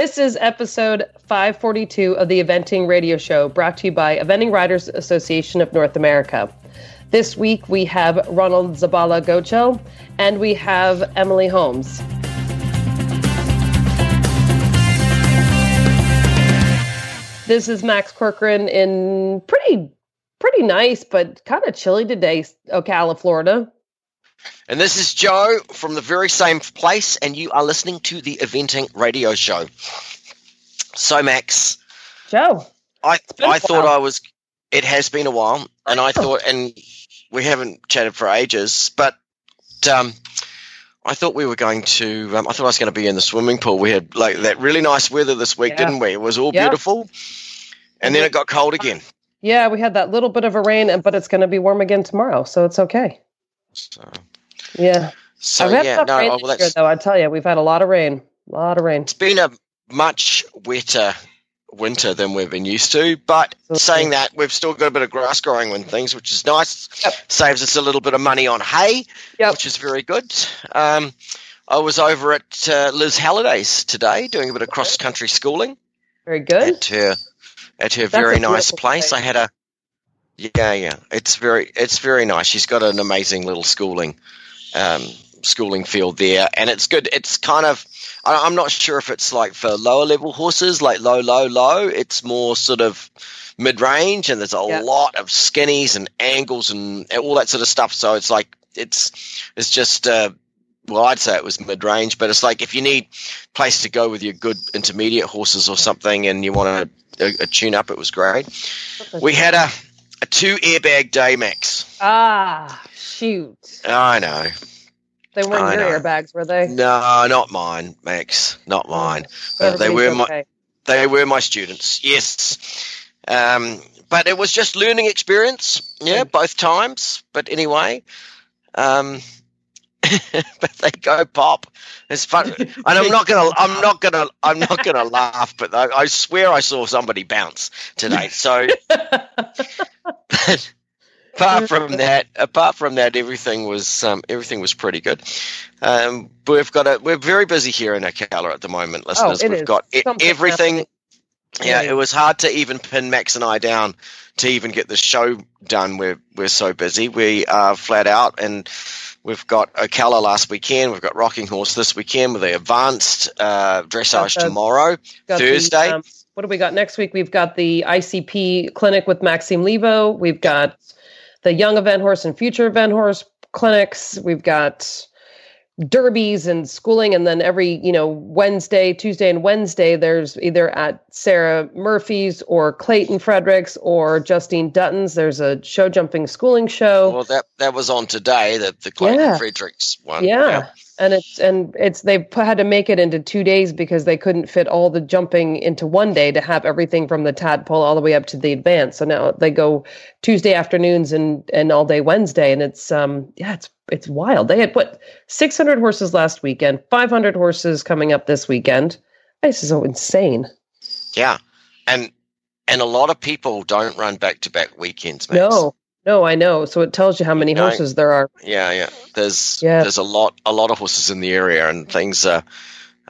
This is episode 542 of the Eventing Radio Show, brought to you by Eventing Riders Association of North America. This week we have Ronald Zabala Goetschel and we have Emily Holmes. This is Max Corcoran in pretty pretty nice but kind of chilly today, Ocala, Florida. And this is Joe from the very same place, and you are listening to the Eventing Radio Show. So, Max, Joe, I I thought I was. It has been a while, and I thought, and we haven't chatted for ages, but um, I thought we were going to. Um, I thought I was going to be in the swimming pool. We had like that really nice weather this week, Yeah. didn't we? It was all Yeah. beautiful, and then it got cold again. Yeah, we had that little bit of a rain, but it's going to be warm again tomorrow, so it's okay. So, Yeah, so I've had yeah, no, rain oh, well, year, though. I tell you, we've had a lot of rain, a lot of rain. it's been a much wetter winter than we've been used to. But Okay. saying that, we've still got a bit of grass growing and things, which is nice. Yep. Saves us a little bit of money on hay, Yep. which is very good. Um, I was over at uh, Liz Halliday's today doing a bit of cross country schooling Very good. at her at her That's very nice place. place. I had a yeah, yeah. It's very it's very nice. She's got an amazing little schooling um, schooling field there, and it's good. It's kind of I- I'm not sure if it's like for lower level horses, like low, low, low. It's more sort of mid range, and there's a lot of skinnies and angles and all that sort of stuff. So it's like it's it's just. Uh, well, I'd say it was mid range, but it's like if you need place to go with your good intermediate horses or something, and you want to a, a tune up, it was great. We had a, a two airbag day, Max. ah, shoot. I know. They weren't I your know. airbags, were they? No, not mine, Max. Not mine. But Uh, they were my they were my students. Yes. Um, but it was just learning experience. Yeah, Good. both times. But anyway, um, but they go pop. It's fun, and I'm not gonna, I'm not gonna, I'm not gonna laugh. But I, I swear I saw somebody bounce today. So apart from that, apart from that, everything was um, everything was pretty good. Um, but we've got a we're very busy here in Ocala at the moment, listeners. Oh, it we've is. got e- everything. happening. Yeah, it was hard to even pin Max and I down to even get the show done. We're we're so busy. We are flat out, and we've got Ocala last weekend. We've got Rocking Horse this weekend with the advanced uh, dressage Got tomorrow. Got the, Thursday. um, what do we got next week? We've got the ICP clinic with Maxime Livio. We've got the Young Event Horse and Future Event Horse clinics. We've got derbies and schooling and then every you know wednesday tuesday and wednesday there's either at sarah murphy's or clayton fredericks or justine dutton's there's a show jumping schooling show Well, that that was on today. The the Clayton Yeah. Fredericks one. yeah. And it's and it's they've had to make it into two days because they couldn't fit all the jumping into one day to have everything from the tadpole all the way up to the advance. So now they go Tuesday afternoons and and all day Wednesday, and it's um yeah it's it's wild. They had what six hundred horses last weekend, five hundred horses coming up this weekend. This is so insane. Yeah, and and a lot of people don't run back to back weekends. Max. No, no, I know. So it tells you how many horses there are. Yeah, yeah. There's Yeah. there's a lot a lot of horses in the area, and things are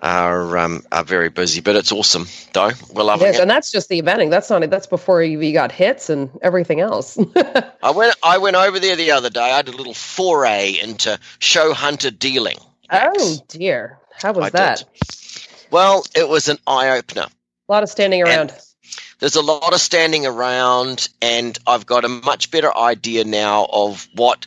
are um, are very busy. But it's awesome, though. We're loving it. and that's just the eventing. That's not it. that's before you, got hits and everything else. I went I went over there the other day. I had a little foray into show hunter dealing. Oh dear, how was I that? did. Well, it was an eye opener. A lot of standing around. There's a lot of standing around and i've got a much better idea now of what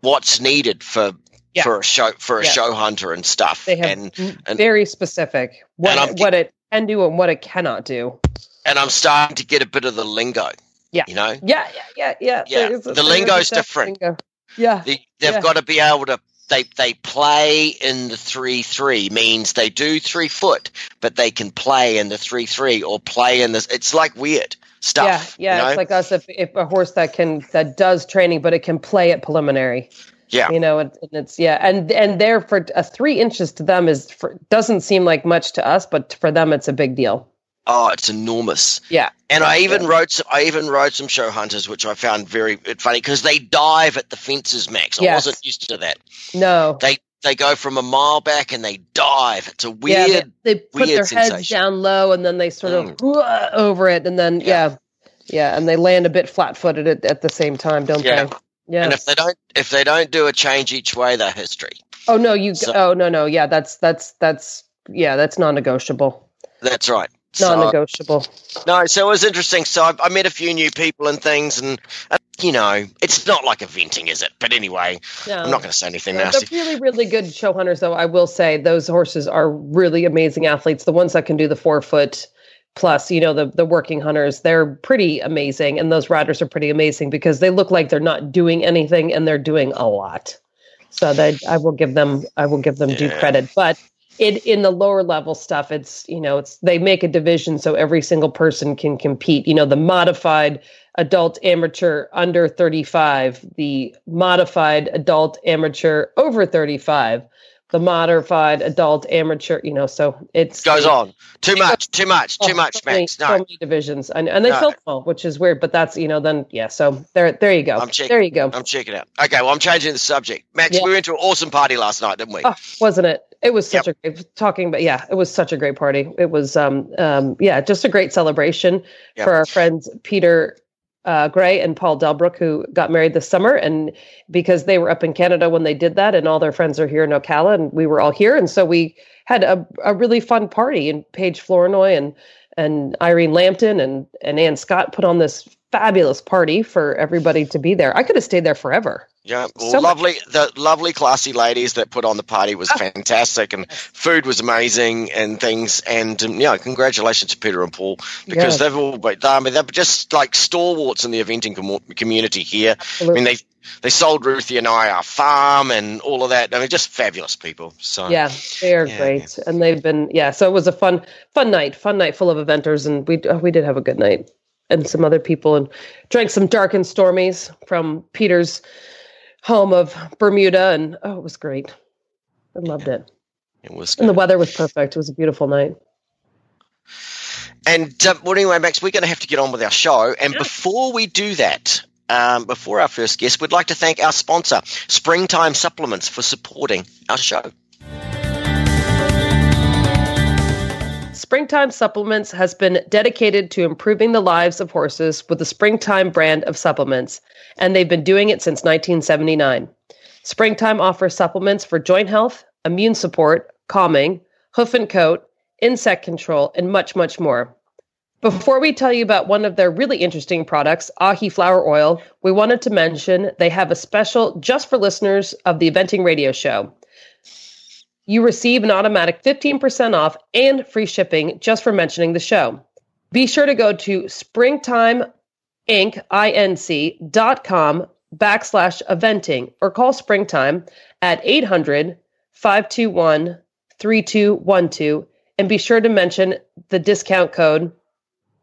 what's needed for Yeah. for a show for a Yeah. show hunter and stuff they have and and- very specific what it, what it can do and what it cannot do. and i'm starting to get a bit of the lingo Yeah. you know Yeah, yeah, yeah, yeah. Yeah, the a lingo's different. lingo. Yeah, they, they've Yeah. got to be able to they they play in the three three means they do three foot but they can play in the three three or play in this it's like weird stuff yeah, yeah. you know? It's like us if, if a horse that can that does training, but it can play at preliminary. Yeah. you know, and, and it's yeah, and and there for a three inches to them is for, doesn't seem like much to us, but for them it's a big deal. Oh it's enormous Yeah, And I even wrote some, I even wrote some show hunters, which I found very funny because they dive at the fences, Max. I Yes. wasn't used to that. no, They they go from a mile back and they dive. It's a weird. yeah, they, they put their heads down low and then they sort of mm. "Whoa," over it, and then Yeah. yeah, yeah, and they land a bit flat-footed at, at the same time, don't Yeah. they? Yeah. And if they don't, if they don't do a change each way, they're history. oh no, you. So- oh no, no. Yeah, that's that's that's yeah, that's non-negotiable. That's right. So, Non-negotiable. no, so it was interesting. So I, I met a few new people and things, and, and you know, it's not like eventing, is it? But anyway, No. I'm not going to say anything Yeah, nasty. They're really, really good show hunters, though. I will say those horses are really amazing athletes. The ones that can do the four foot plus, you know, the the working hunters, they're pretty amazing, and those riders are pretty amazing because they look like they're not doing anything and they're doing a lot. So that I will give them, I will give them due credit, but. In, in the lower level stuff, it's you know it's they make a division so every single person can compete. You know the modified adult amateur under 35, the modified adult amateur over 35, the modified adult amateur, you know, so it's Goes on. Too much, too much, too Oh, much, so many, Max. so No, many divisions. And, and they No. felt small, which is weird, but that's, you know, then, yeah, so there, there you go. I'm checking. There you go. I'm checking out. Okay, well, I'm changing the subject. Max, Yeah. we went to an awesome party last night, didn't we? Oh, wasn't it? It was such a great talking, but yeah, it was such a great party. It was, um, um, yeah, just a great celebration Yep. for our friends Peter uh, Gray and Paul Delbrook, who got married this summer, and because they were up in Canada when they did that, and all their friends are here in Ocala, and we were all here, and so we had a, a really fun party. And Paige Flournoy and and Irene Lampton and and Ann Scott put on this fabulous party for everybody to be there. I could have stayed there forever. Yeah, well, So lovely. The lovely, classy ladies that put on the party was Ah. fantastic, and food was amazing, and things. And um, yeah, congratulations to Peter and Paul because Yeah. they've all. been. I mean, they're just like stalwarts in the eventing com- community here. I mean, they they sold Ruthie and I our farm and all of that. I mean, just fabulous people. So yeah they are Yeah, great and they've been yeah so it was a fun fun night fun night full of eventers and we uh, we did have a good night and some other people and drank some dark and stormies from peter's home of bermuda and oh it was great i loved it it was. good. and the weather was perfect it was a beautiful night And uh, well, anyway, Max, we're going to have to get on with our show. And before we do that, um, before our first guest, we'd like to thank our sponsor, Springtime Supplements, for supporting our show. Springtime Supplements has been dedicated to improving the lives of horses with the Springtime brand of supplements, and they've been doing it since 1979. Springtime offers supplements for joint health, immune support, calming, hoof and coat, insect control, and much, much more. Before we tell you about one of their really interesting products, Ahi Flower Oil, we wanted to mention they have a special just for listeners of the Eventing Radio Show you receive an automatic 15% off and free shipping just for mentioning the show. Be sure to go to springtimeinc.com backslash eventing or call Springtime at 800 521 3212 and be sure to mention the discount code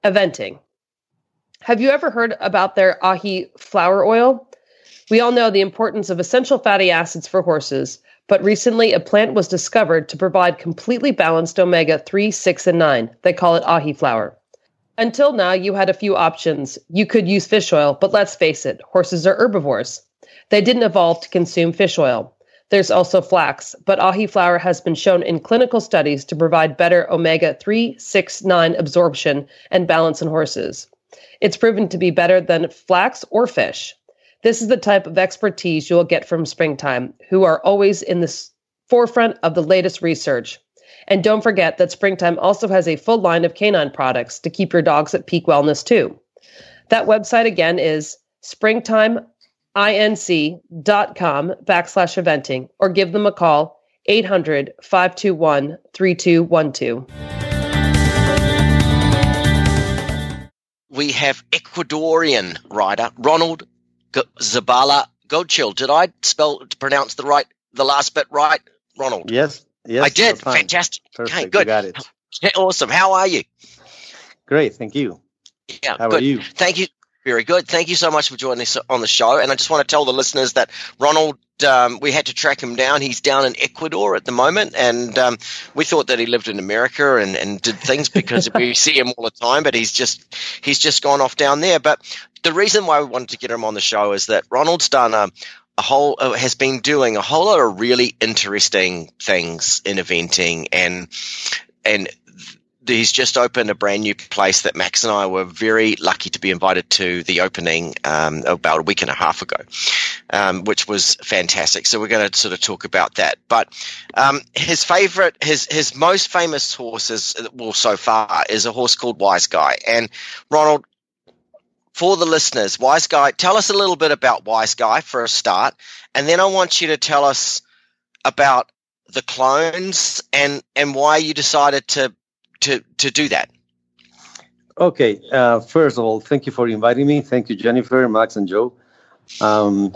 eventing. Have you ever heard about their Ahi flower oil? We all know the importance of essential fatty acids for horses, but recently a plant was discovered to provide completely balanced omega 3, 6, and 9. They call it ahi flower. Until now, you had a few options. You could use fish oil, but let's face it, horses are herbivores. They didn't evolve to consume fish oil. There's also flax, but ahi flower has been shown in clinical studies to provide better omega 3, 6, 9 absorption and balance in horses. It's proven to be better than flax or fish. This is the type of expertise you will get from Springtime, who are always in the forefront of the latest research. And don't forget that Springtime also has a full line of canine products to keep your dogs at peak wellness too. That website again is springtimeinc.com backslash eventing or give them a call 800 521 3212. We have Ecuadorian rider Ronald G- Zabala Goetschel. Did I spell pronounce the right the last bit right, Ronald? Yes, yes. I did. Fantastic. Perfect. Okay, You good. got it. Awesome. How are you? Great. Thank you. Yeah, How good. are you? Thank you. Very good. Thank you so much for joining us on the show. And I just want to tell the listeners that Ronald, um, we had to track him down. He's down in Ecuador at the moment. And um, we thought that he lived in America and, and did things because we see him all the time, but he's just, he's just gone off down there. But the reason why we wanted to get him on the show is that Ronald's done a, a whole uh, has been doing a whole lot of really interesting things in eventing and and he's just opened a brand new place that Max and I were very lucky to be invited to the opening um, about a week and a half ago, um, which was fantastic. So we're going to sort of talk about that. But um, his favorite, his his most famous horse is well so far is a horse called Wise Guy. And Ronald, for the listeners, Wise Guy, tell us a little bit about Wise Guy for a start, and then I want you to tell us about the clones and and why you decided to to to do that. Okay. Uh, first of all, thank you for inviting me. Thank you, Jennifer, Max, and Joe. Um,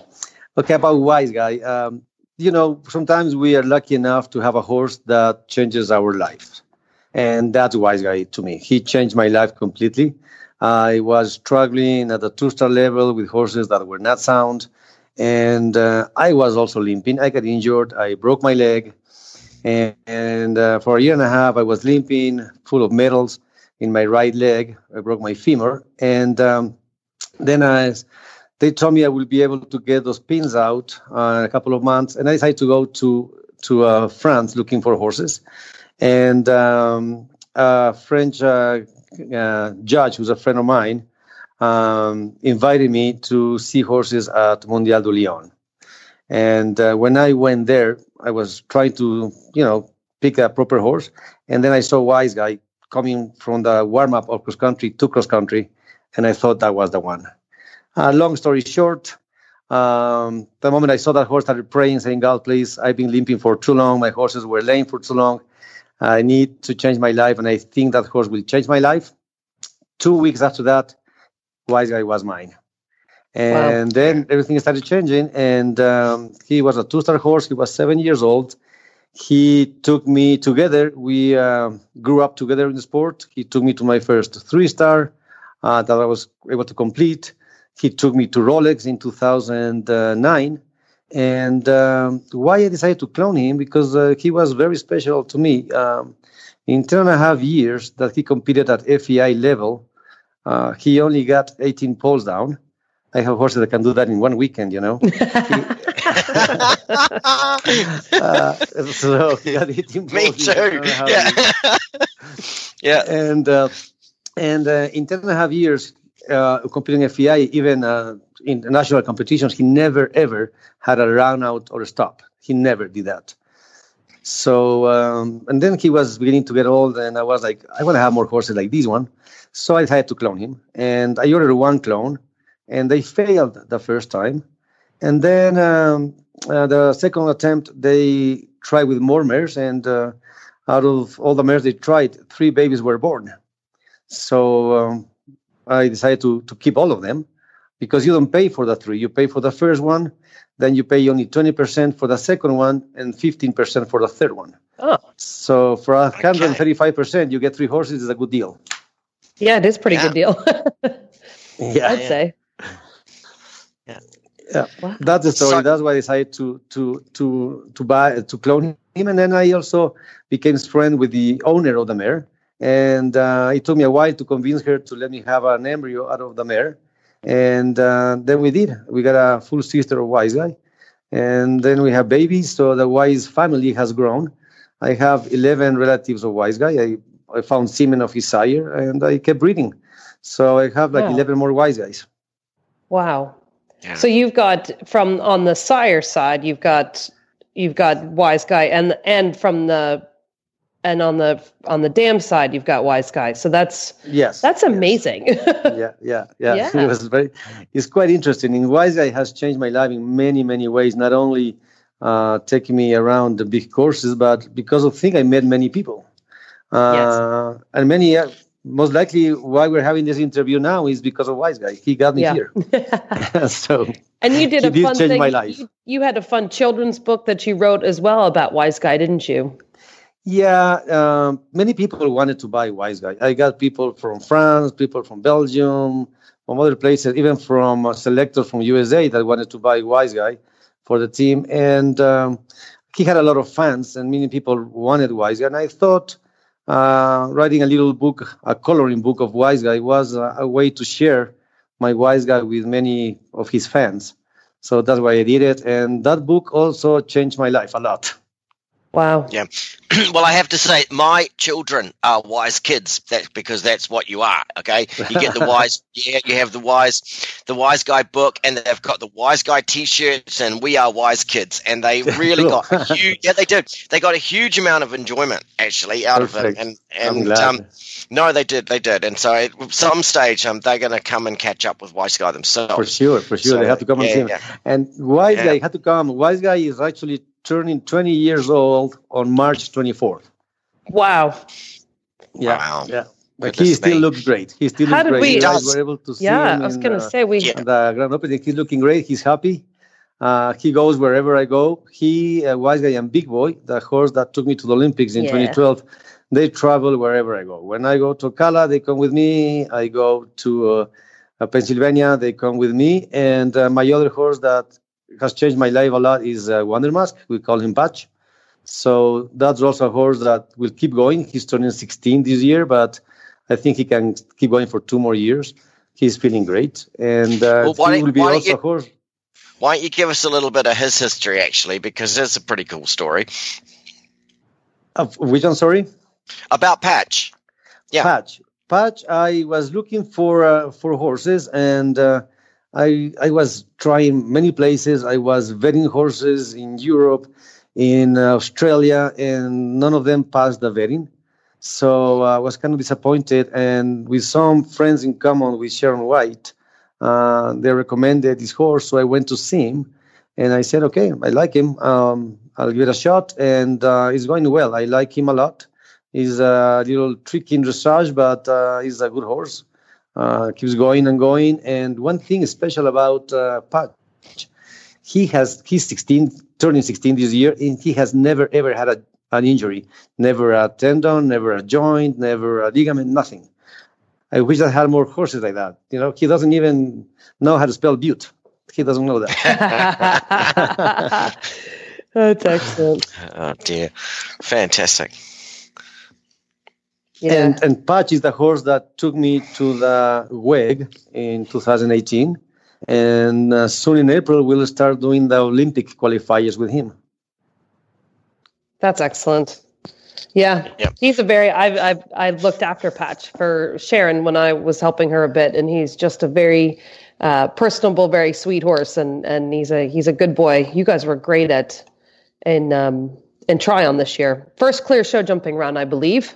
okay, about Wise Guy. Um, you know, sometimes we are lucky enough to have a horse that changes our life, and that's Wise Guy to me. He changed my life completely. I was struggling at the two-star level with horses that were not sound, and uh, I was also limping. I got injured. I broke my leg and, and uh, for a year and a half, I was limping, full of metals in my right leg. I broke my femur, and um, then I, they told me I will be able to get those pins out uh, in a couple of months, and I decided to go to to uh, France looking for horses, and um, a French uh, judge, who's a friend of mine, um, invited me to see horses at Mondial de Lyon. And uh, when I went there, I was trying to, you know, pick a proper horse. And then I saw Wise Guy coming from the warm up of cross country to cross country. And I thought that was the one. Uh, long story short, um, the moment I saw that horse, I started praying, saying, God, please, I've been limping for too long. My horses were lame for too long. I need to change my life. And I think that horse will change my life. Two weeks after that, Wise Guy was mine. And wow. then everything started changing. And um, he was a two star horse. He was seven years old. He took me together. We uh, grew up together in the sport. He took me to my first three star uh, that I was able to complete. He took me to Rolex in 2009. And um, why I decided to clone him? Because uh, he was very special to me. Um, in 10 and a half years that he competed at FEI level, uh, he only got 18 poles down I have horses that can do that in one weekend, you know. uh, so Me too. Yeah. yeah. And uh, and uh, in ten and a half years uh, competing FEI, even uh, in national competitions, he never ever had a run out or a stop. He never did that. So um, and then he was beginning to get old, and I was like, I want to have more horses like this one. So I decided to clone him, and I ordered one clone and they failed the first time. And then um, uh, the second attempt, they tried with more mares, and uh, out of all the mares they tried, three babies were born. So um, I decided to, to keep all of them because you don't pay for the three. You pay for the first one, then you pay only 20% for the second one, and 15% for the third one. Oh. So for 135%, you get three horses, is a good deal. Yeah, it is pretty yeah. good deal. yeah, I'd say yeah wow. that's the story so, that's why i decided to to to to buy to clone him and then i also became friend with the owner of the mare and uh, it took me a while to convince her to let me have an embryo out of the mare and uh, then we did. We got a full sister of wise guy. And then we have babies. So the wise family has grown. I have 11 relatives of wise guy. I, I found semen of his sire and i kept breeding. So i have like 11 more wise guys. Wow. So you've got from on the sire side, you've got you've got wise guy, and and from the and on the on the dam side, you've got wise guy. So that's yes, that's amazing. Yes. yeah, yeah, yeah, yeah. It was very. It's quite interesting. And wise guy has changed my life in many many ways. Not only uh, taking me around the big courses, but because of thing I met many people. Uh, yes. And many uh, most likely why we're having this interview now is because of Wise Guy. He got me yeah. here. so and you did a did fun thing. You, you, had a fun children's book that you wrote as well about Wise Guy, didn't you? Yeah, um, many people wanted to buy Wise Guy. I got people from France, people from Belgium, from other places, even from a selector from USA that wanted to buy Wise Guy for the team. And um, he had a lot of fans, and many people wanted Wise Guy. And I thought uh, writing a little book, a coloring book of Wise Guy, was a, a, way to share my Wise Guy with many of his fans. So that's why I did it. And that book also changed my life a lot. Wow. Yeah. well, I have to say, my children are wise kids. That's because that's what you are. Okay. You get the wise. yeah. You have the wise, the wise guy book, and they've got the wise guy T-shirts, and we are wise kids, and they really got a huge. Yeah, they did. They got a huge amount of enjoyment actually out of it, and and um, no, they did, they did, and so at some stage, um, they're going to come and catch up with wise guy themselves. for sure, for sure. So, they have to come yeah, and see him. yeah. And Wise Yeah. Guy had to come. Wise Guy is actually turning 20 years old on March 24th. Wow. Yeah, Wow. yeah. But Goodness he still me. looks great. He still How looks did great. we- You guys were able to see Yeah, him I was gonna uh, say we. Yeah. at the grand opening. He's looking great. He's happy. Uh, he goes wherever I go. He, uh, Wise Guy, and Big Boy, the horse that took me to the Olympics in Yeah. 2012, they travel wherever I go. When I go to Ocala, they come with me. I go to uh, uh, Pennsylvania, they come with me. And uh, my other horse that has changed my life a lot is uh, Wonder Mask. We call him Patch. So that's also a horse that will keep going. He's turning 16 this year, but I think he can keep going for two more years. He's feeling great, and uh, Well, why he don't- will be also you- a horse. Why don't you give us a little bit of his history, actually, because it's a pretty cool story Uh, which one? Sorry, about Patch. Yeah. Patch. Patch. I was looking for uh, for horses, and uh, I I was trying many places. I was vetting horses in Europe, in Australia, and none of them passed the vetting. So I was kind of disappointed. And with some friends in common with Sharon White, uh, they recommended this horse. So I went to see him, and I said, "Okay, I like him. Um, I'll give it a shot." And uh, it's going well. I like him a lot. He's a little tricky in dressage, but uh, he's a good horse. Uh, keeps going and going. And one thing special about uh, Patch, he has he's 16, turning 16 this year, and he has never ever had a, an injury, never a tendon, never a joint, never a ligament, nothing. I wish I had more horses like that. You know, he doesn't even know how to spell bute. He doesn't know that. That's excellent. Oh dear, fantastic. Yeah. And and Patch is the horse that took me to the WEG in 2018. And uh, soon in April, we'll start doing the Olympic qualifiers with him. That's excellent. Yeah, Yep. he's a very. I've I've I looked after Patch for Sharon when I was helping her a bit, and he's just a very uh, personable, very sweet horse, and and he's a he's a good boy. You guys were great at in um in Tryon this year. First clear show jumping round, I believe.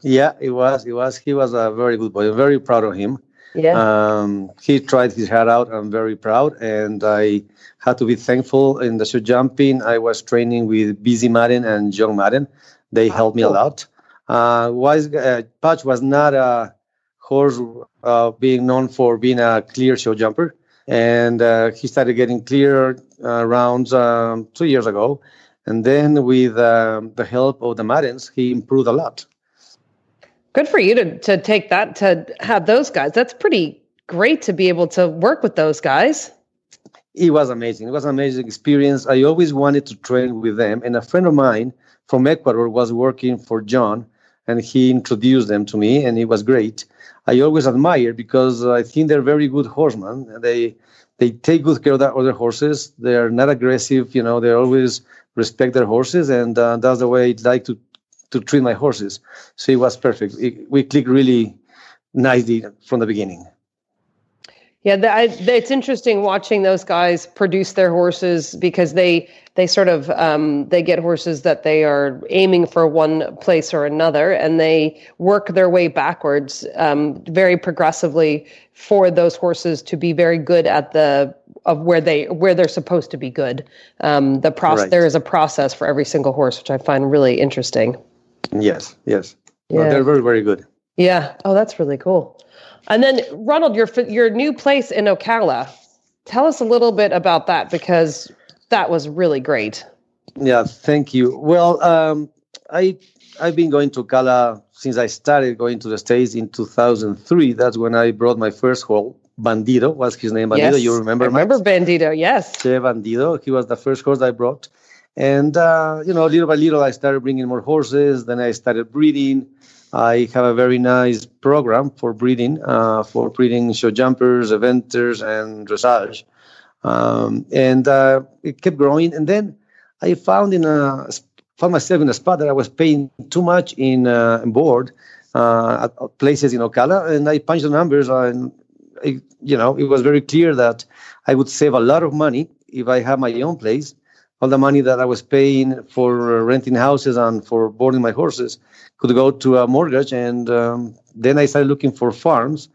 Yeah, it was. It was. He was a very good boy. Very proud of him. Yeah, Um, he tried his heart out. I'm very proud, and I had to be thankful in the show jumping. I was training with Beezie Madden and John Madden. They helped me a lot. Uh, Wise uh, Patch was not a horse uh, being known for being a clear show jumper, and uh, he started getting clear uh, rounds um, two years ago. And then, with um, the help of the Maddens, he improved a lot. Good for you to to take that to have those guys. That's pretty great to be able to work with those guys. it was amazing. It was an amazing experience. I always wanted to train with them. And a friend of mine from Ecuador was working for John, and he introduced them to me, and it was great. I always admire because I think they're very good horsemen. They they take good care of their other horses. They're not aggressive. You know, they always respect their horses, and uh, that's the way I'd like to to treat my horses. So it was perfect. It, we clicked really nicely from the beginning. Yeah, the, I, the, it's interesting watching those guys produce their horses because they they sort of um, they get horses that they are aiming for one place or another, and they work their way backwards um, very progressively for those horses to be very good at the of where they where they're supposed to be good. Um, the process Right. there is a process for every single horse, which I find really interesting. Yes, yes. No, Yeah. they're very, very good. Yeah. Oh, that's really cool. And then Ronald, your your new place in Ocala. Tell us a little bit about that because that was really great. Yeah, thank you. Well, um, I I've been going to Ocala since I started going to the States in 2003. That's when I brought my first horse. Bandido was his name. Bandido, you remember? I remember Max? Bandito. Yes. Che Bandido. He was the first horse I brought. And, uh, you know, little by little, I started bringing more horses. Then I started breeding. I have a very nice program for breeding, uh, for breeding show jumpers, eventers, and dressage. Um, and uh, it kept growing. And then I found in a found myself in a spot that I was paying too much in, uh, board uh, at places in Ocala, and I punched the numbers, and you know it was very clear that I would save a lot of money if I had my own place. All the money that I was paying for renting houses and for boarding my horses could go to a mortgage, and um, then I started looking for farms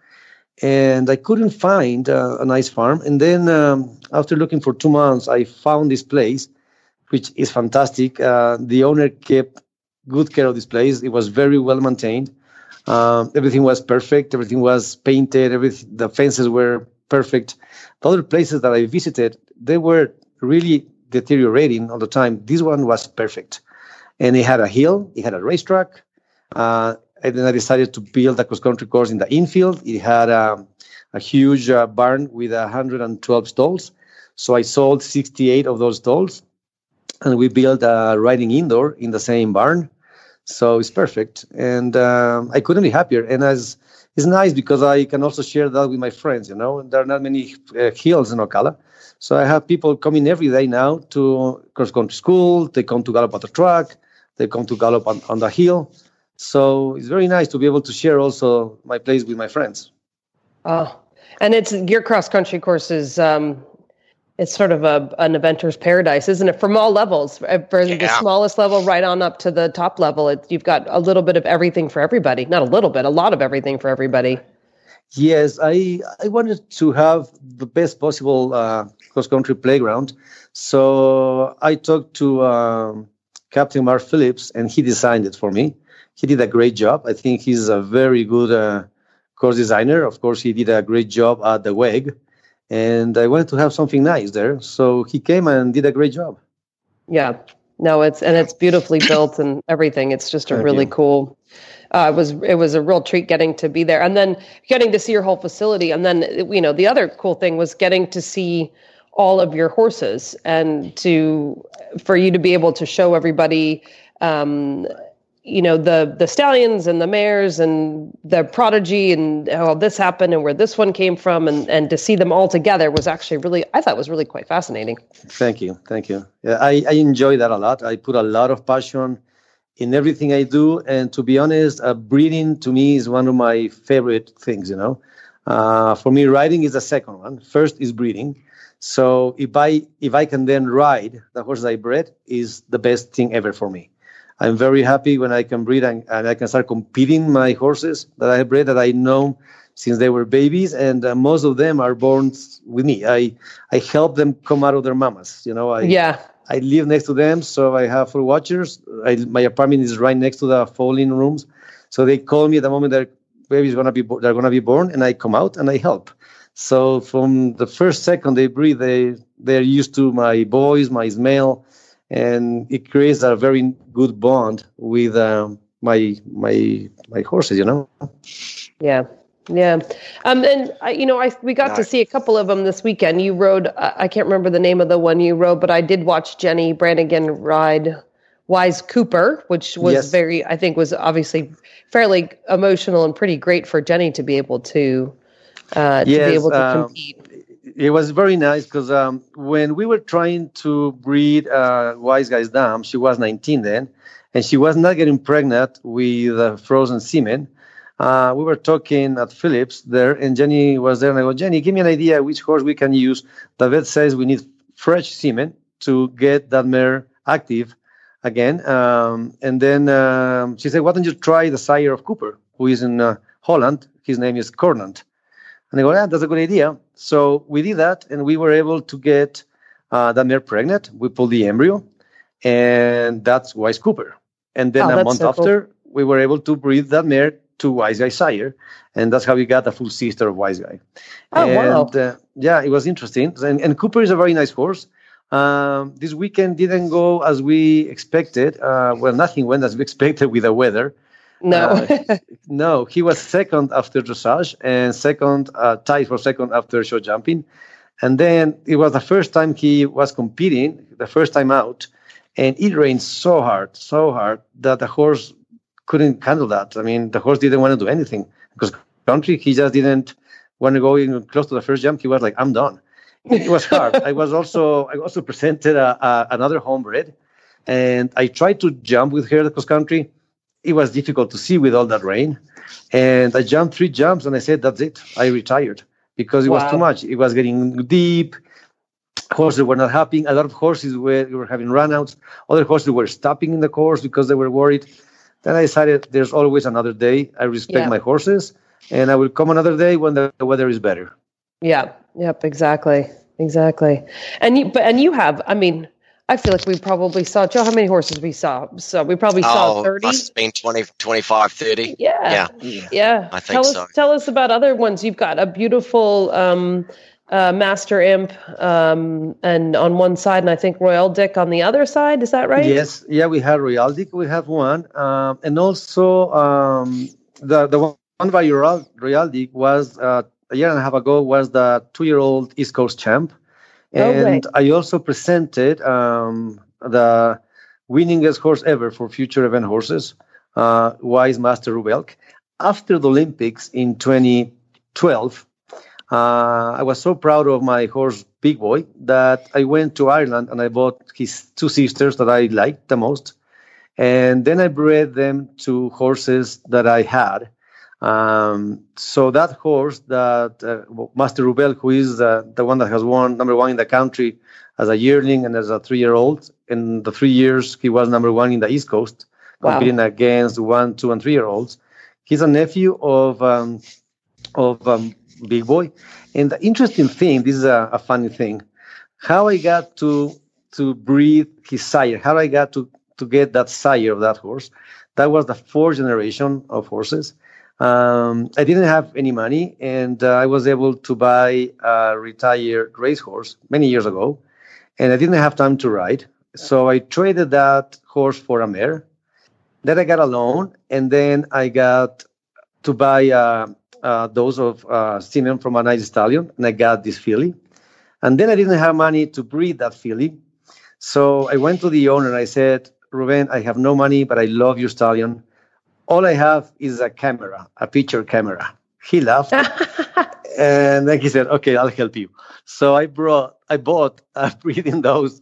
and I couldn't find uh, a nice farm. And then um, after looking for two months, I found this place, which is fantastic. Uh, the owner kept good care of this place. It was very well maintained. Um, everything was perfect. Everything was painted. Everything, the fences were perfect. The other places that I visited, they were really deteriorating all the time. This one was perfect, and it had a hill. It had a racetrack. Uh, and then I decided to build a cross country course in the infield. It had a, a huge uh, barn with 112 stalls. So I sold 68 of those stalls, and we built a riding indoor in the same barn. So it's perfect, and um, I couldn't be happier. And as it's nice because I can also share that with my friends. You know, there are not many uh, hills in Ocala, so I have people coming every day now to cross country school. They come to gallop on the track. They come to gallop on, on the hill. So it's very nice to be able to share also my place with my friends. Oh, and it's your cross country course is um, it's sort of a an eventer's paradise, isn't it? From all levels, uh, from yeah. the smallest level right on up to the top level, it, you've got a little bit of everything for everybody. Not a little bit, a lot of everything for everybody. Yes, I I wanted to have the best possible uh, cross country playground, so I talked to um, Captain Mark Phillips, and he designed it for me he did a great job. I think he's a very good uh, course designer. Of course, he did a great job at the WEG, and I wanted to have something nice there. So he came and did a great job. Yeah, no, it's and it's beautifully built and everything. It's just a really cool. Uh, it was it was a real treat getting to be there, and then getting to see your whole facility, and then you know the other cool thing was getting to see all of your horses and to for you to be able to show everybody um, you know the the stallions and the mares and the prodigy and how this happened and where this one came from and and to see them all together was actually really I thought was really quite fascinating. Thank you, thank you. Yeah, I I enjoy that a lot. I put a lot of passion in everything I do, and to be honest, uh, breeding to me is one of my favorite things. You know, uh, for me, riding is the second one. First is breeding. So if I if I can then ride the horse I bred, is the best thing ever for me. I'm very happy when I can breed and, and I can start competing my horses that I bred that I know since they were babies, and uh, most of them are born with me. I I help them come out of their mamas. You know, I yeah. I live next to them, so I have four watchers. I, my apartment is right next to the foaling rooms, so they call me at the moment their baby's gonna be they're gonna be born, and I come out and I help. So from the first second they breathe, they they're used to my boys, my smell, and it creates a very good bond with uh, my my my horses. You know. Yeah. Yeah, um, and I, you know, I we got nice. to see a couple of them this weekend. You rode, uh, I can't remember the name of the one you rode, but I did watch Jennie Brannigan ride Wise Cooper, which was yes. very, I think, was obviously fairly emotional and pretty great for Jenny to be able to uh, yes, to be able to um, compete it was very nice because um, when we were trying to breed uh, Wise Guy's dam, she was 19 then, and she was not getting pregnant with uh, frozen semen. Uh, we were talking at Phillips there, and Jennie was there, and I go, Jennie, give me an idea which horse we can use. The vet says we need fresh semen to get that mare active again. Um, and then um, she said, why don't you try the sire of Cooper, who is in uh, Holland? His name is Cornant. And I go, yeah, that's a good idea. So we did that, and we were able to get uh, that mare pregnant. We pulled the embryo, and that's Wise Cooper. And then oh, a month so after, cool. we were able to breed that mare to Wise Guy sire, and that's how we got a full sister of Wise Guy. Oh and, wow! Uh, yeah, it was interesting. And, and, Cooper is a very nice horse. Um, this weekend didn't go as we expected. Uh, well, nothing went as we expected with the weather. No, uh, no, he was second after dressage and second uh, tied for second after show jumping, and then it was the first time he was competing, the first time out, and it rained so hard, so hard that the horse couldn't handle that. I mean, the horse didn't want to do anything because country he just didn't want to go even close to the first jump. He was like, "I'm done." it was hard. I was also I also presented a, a, another homebred, and I tried to jump with her cross country. It was difficult to see with all that rain, and I jumped three jumps, and I said, "That's it. I retired." Because it wow. was too much. It was getting deep. Horses were not happy. A lot of horses were, were having runouts. Other horses were stopping in the course because they were worried. Then I decided there's always another day. I respect yeah. my horses, and I will come another day when the weather is better. Yeah. Yep. Exactly. Exactly. And you, but and you have. I mean, I feel like we probably saw Joe. How many horses we saw? So we probably saw thirty. Must have been 20, 25, 30. Yeah. Yeah. Yeah. I think tell so. Us, tell us about other ones. You've got a beautiful um, uh, Master Imp, um, and on one side, and I think Royal Dick on the other side. Is that right? Yes. Yeah, we had Royal Dick. We have one, um, and also um, the the one by Royal, Royal Dick was uh, a year and a half ago was the two-year-old East Coast champ, and oh, I also presented um, the winningest horse ever for future event horses, uh, Wise Master Rubelk. After the Olympics in 2012, uh, I was so proud of my horse Big Boy that I went to Ireland and I bought his two sisters that I liked the most, and then I bred them to horses that I had um, so that horse, that uh, Master Rubel, who is uh, the one that has won number one in the country as a yearling and as a three-year-old, in the three years he was number one in the East Coast, competing wow. against one, two, and three-year-olds. He's a nephew of um, of um, Big Boy, and the interesting thing, this is a, a funny thing, how I got to to breed his sire, how I got to to get that sire of that horse. That was the fourth generation of horses um, I didn't have any money, and uh, I was able to buy a retired racehorse many years ago, and I didn't have time to ride. So I traded that horse for a mare. Then I got a loan, and then I got to buy uh, a dose of uh, semen from a nice stallion, and I got this filly. And then I didn't have money to breed that filly. So I went to the owner and I said, Ruben, I have no money, but I love your stallion all I have is a camera, a picture camera. He laughed. and then he said, okay, I'll help you. So I brought, I bought a breeding dose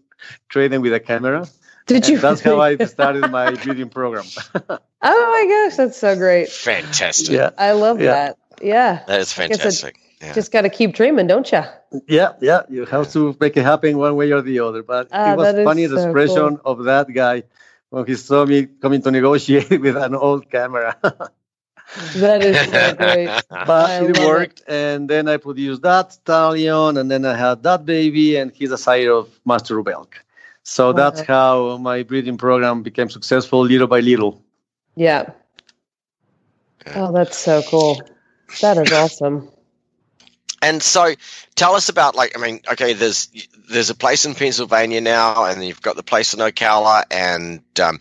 trading with a camera. Did you? That's how I started my breeding program. oh my gosh, that's so great. Fantastic. Yeah. I love yeah. that. Yeah. That is fantastic. Yeah. Just got to keep dreaming, don't you? Yeah, yeah. You have to make it happen one way or the other. But ah, it was funny the so expression cool. of that guy when he saw me coming to negotiate with an old camera. that is so great. But I it worked, it. and then I produced that stallion, and then I had that baby, and he's a sire of Master Rubelk. So okay. that's how my breeding program became successful little by little. Yeah. Oh, that's so cool. That is awesome. And so, tell us about like I mean, okay, there's there's a place in Pennsylvania now, and you've got the place in Ocala, and um,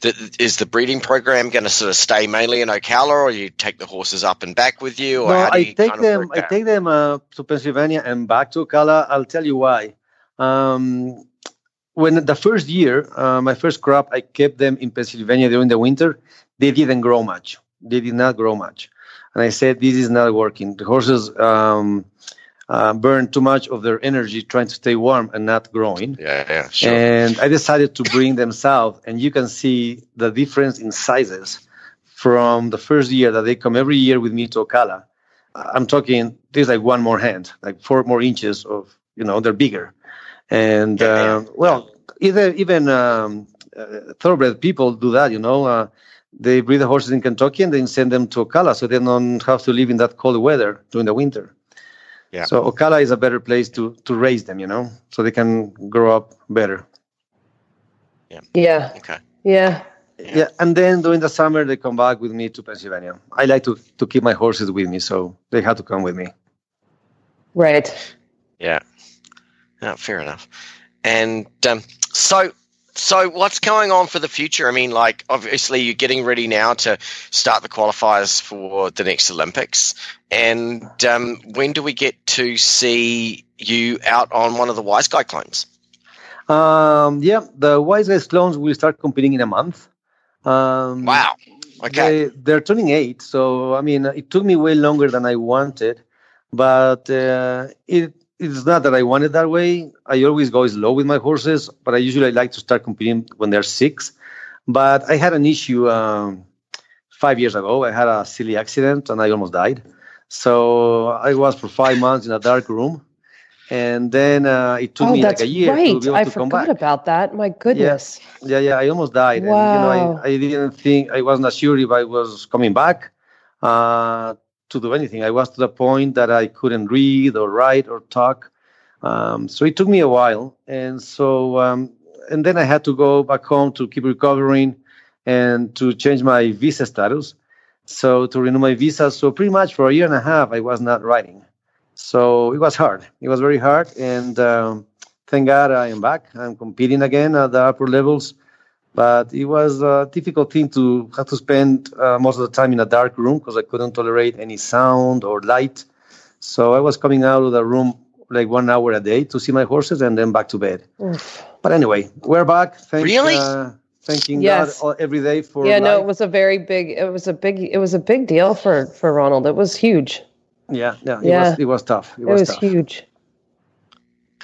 the, is the breeding program going to sort of stay mainly in Ocala, or you take the horses up and back with you? no, I take them. I take them uh, to Pennsylvania and back to Ocala. I'll tell you why. Um, when the first year, uh, my first crop, I kept them in Pennsylvania during the winter. They didn't grow much. They did not grow much and I said, "This is not working. The horses um, uh, burn too much of their energy trying to stay warm and not growing." Yeah, yeah, sure. And I decided to bring them south, and you can see the difference in sizes from the first year that they come every year with me to Ocala. I'm talking there's like one more hand, like four more inches of you know they're bigger, and yeah, uh, well, either even um, uh, thoroughbred people do that, you know. They breed the horses in Kentucky and then send them to Ocala so they don't have to live in that cold weather during the winter. Yeah. So Ocala is a better place to to raise them, you know, so they can grow up better. Yeah. Yeah. Okay. Yeah. Yeah, and then during the summer they come back with me to Pennsylvania. I like to to keep my horses with me, so they have to come with me. Right. Yeah. Yeah, fair enough. And um, so so what's going on for the future? I mean, like obviously you're getting ready now to start the qualifiers for the next Olympics, and um, when do we get to see you out on one of the Wise Guy clones? Um, yeah, the Wise Guys clones will start competing in a month. Um, wow. Okay. They, are turning eight, so I mean, it took me way longer than I wanted, but uh, it it's not that I want it that way. I always go slow with my horses, but I usually like to start competing when they're six. But I had an issue um, five years ago. I had a silly accident and I almost died. So I was for five months in a dark room. And then uh, it took oh, me like a year right. to be able I to come back. I forgot about that. My goodness. Yeah, yeah, I almost died. Wow. And, you know, I, I didn't think, I was not sure if I was coming back uh, to do anything. I was to the point that I couldn't read or write or talk. Um, so it took me a while. And so, um, and then I had to go back home to keep recovering and to change my visa status. So to renew my visa. So pretty much for a year and a half, I was not writing. So it was hard. It was very hard. And um, thank God I am back. I'm competing again at the upper levels. But it was a difficult thing to have to spend uh, most of the time in a dark room because I couldn't tolerate any sound or light. So I was coming out of the room like one hour a day to see my horses and then back to bed. Oof. But anyway, we're back. Thank, Really? Uh, thanking Yes. God every day for Yeah, no, it was a very big. It was a big. It was a big deal for for Ronald. It was huge. yeah, yeah, it Yeah. was it was tough. It It was, was tough. huge.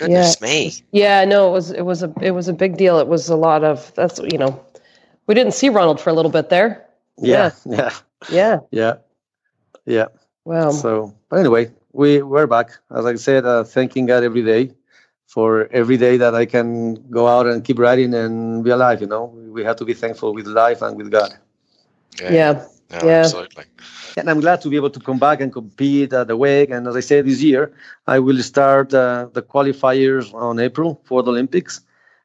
Goodness me. Yeah, no, it was it was a it was a big deal. It was a lot of that's you know, we didn't see Ronald for a little bit there. Yeah, yeah, Yeah. yeah, yeah. Wow. so, but anyway, we we're back. As I said, uh, thanking God every day for every day that I can go out and keep riding and be alive. You know, we have to be thankful with life and with God. yeah. No, Yeah. Absolutely. And I'm glad to be able to come back and compete at the WEG. And as I said, this year I will start uh, the qualifiers on April for the Olympics.